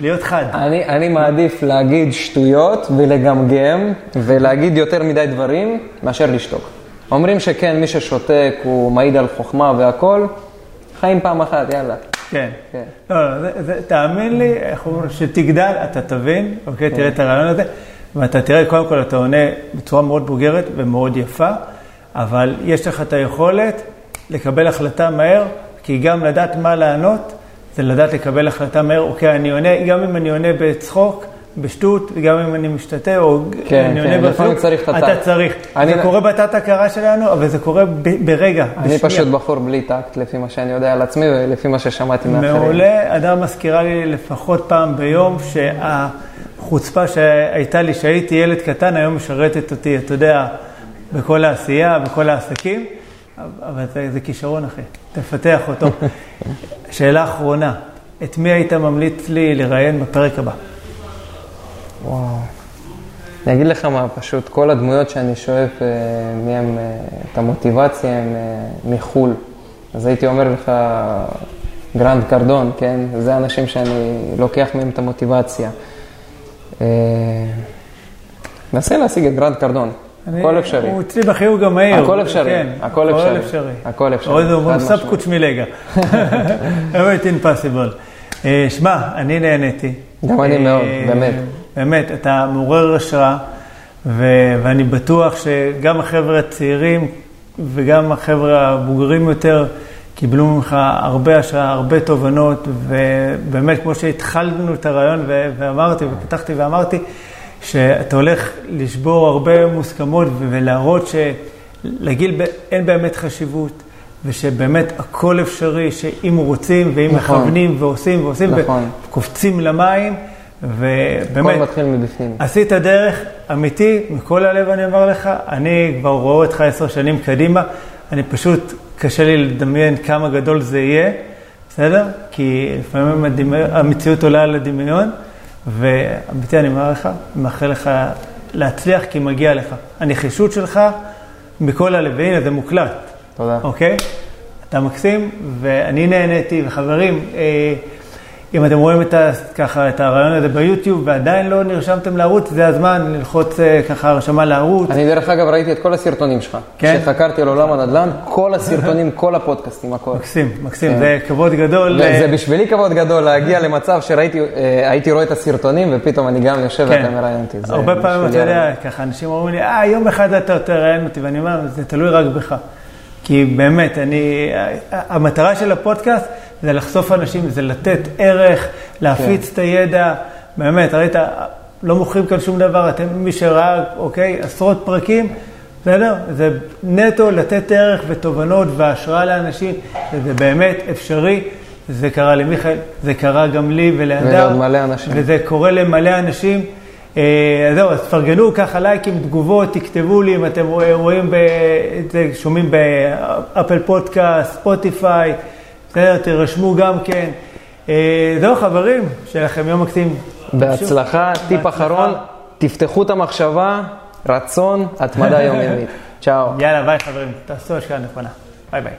להיות חד. אני, אני מעדיף להגיד שטויות ולגמגם ולהגיד יותר מדי דברים מאשר לשתוק. אומרים שכן, מי ששותק הוא מעיד על חוכמה והכול, חיים פעם אחת, יאללה. כן. כן. לא, לא, זה, זה, תאמין לי, איך אומרים, שתגדל, אתה תבין, אוקיי, תראה את הרעיון הזה, ואתה תראה, קודם כל אתה עונה בצורה מאוד בוגרת ומאוד יפה, אבל יש לך את היכולת לקבל החלטה מהר, כי גם לדעת מה לענות, זה לדעת לקבל החלטה מהר, אוקיי, אני עונה, גם אם אני עונה בצחוק, בשטות, וגם אם אני משתתה, או כן, אני כן, עונה לפעמים צריך את אתה. צריך. אני- זה קורה בתת הכרה שלנו, אבל זה קורה ב- ברגע, אני בשנייה. פשוט בחור בלי טקט, לפי מה שאני יודע על עצמי ולפי מה ששמעתי מאחרים. מעולה, אדם מזכירה לי לפחות פעם ביום שהחוצפה שהייתה לי כשהייתי ילד קטן, היום משרתת אותי, אתה יודע, בכל העשייה, בכל העסקים, אבל זה, זה כישרון אחי, תפתח אותו. שאלה אחרונה, את מי היית ממליץ לי לראיין בפרק הבא? וואו. אני אגיד לך מה, פשוט כל הדמויות שאני שואף אה, מהם אה, את המוטיבציה הם אה, מחו"ל. אז הייתי אומר לך, Grant Cardone, כן? זה אנשים שאני לוקח מהם את המוטיבציה. אה, נסה להשיג את גרנד קרדון, הכל אפשרי. הוא אצלי בחיוג המהיר. הכל אפשרי, כן, הכל אפשרי. אפשרי. הכל אפשרי, אומרים חד סבקוץ' מליגה. everything possible. אה, שמע, אני נהניתי. גם אני אה, מאוד, באמת. באמת, אתה מעורר השראה, ו- ואני בטוח שגם החבר'ה הצעירים וגם החבר'ה הבוגרים יותר קיבלו ממך הרבה השראה, הרבה תובנות, ובאמת, כמו שהתחלנו את הרעיון ו- ואמרתי, ופתחתי ואמרתי, שאתה הולך לשבור הרבה מוסכמות ולהראות שלגיל ב- אין באמת חשיבות. ושבאמת הכל אפשרי, שאם רוצים ואם נכון. מכוונים ועושים ועושים נכון. וקופצים למים, ובאמת, הכל מתחיל מבפנים. עשית דרך אמיתי, מכל הלב אני אומר לך, אני כבר רואה אותך עשר שנים קדימה, אני פשוט, קשה לי לדמיין כמה גדול זה יהיה, בסדר? כי לפעמים הדמי... המציאות עולה על הדמיון, ואמיתי אני אומר לך, מאחל לך להצליח כי מגיע לך. הנחישות שלך מכל הלב, והנה זה מוקלט, תודה. אוקיי? אתה מקסים, ואני נהניתי, וחברים, אה, אם אתם רואים את, ה, ככה, את הרעיון הזה ביוטיוב ועדיין לא נרשמתם לערוץ, זה הזמן ללחוץ אה, ככה הרשמה לערוץ. אני דרך אגב ראיתי את כל הסרטונים שלך. כן? כשחקרתי על עולם הנדל"ן, כל הסרטונים, כל הפודקאסטים, הכל. מקסים, מקסים, כן. זה כבוד גדול. אה, זה בשבילי כבוד גדול להגיע למצב שראיתי אה, רואה את הסרטונים ופתאום אני גם יושב ואתה מראיין אותי. הרבה פעמים, אתה יודע, ככה אנשים אומרים לי, אה, יום אחד אתה תראיין אותי, ואני אומר, זה תלוי רק בך. כי באמת, אני, המטרה של הפודקאסט זה לחשוף אנשים, זה לתת ערך, להפיץ כן. את הידע. באמת, ראית, לא מוכרים כאן שום דבר, אתם, מי שראה, אוקיי, עשרות פרקים, בסדר? זה נטו לתת ערך ותובנות והשראה לאנשים, וזה באמת אפשרי. זה קרה למיכאל, זה קרה גם לי ולהדר. ולעוד מלא אנשים. וזה קורה למלא אנשים. אה, אז זהו, אז תפרגנו ככה לייקים, תגובות, תכתבו לי אם אתם רוא- רואים, ב- שומעים ב Apple Podcast, Spotify, בסדר, תירשמו גם כן. אה, זהו חברים, שיהיה לכם יום מקסים. בהצלחה, טיפ. אחרון, תפתחו את המחשבה, רצון, התמדה יומיומית. צ'או. יאללה, ביי חברים, תעשו השקעה נכונה. ביי ביי.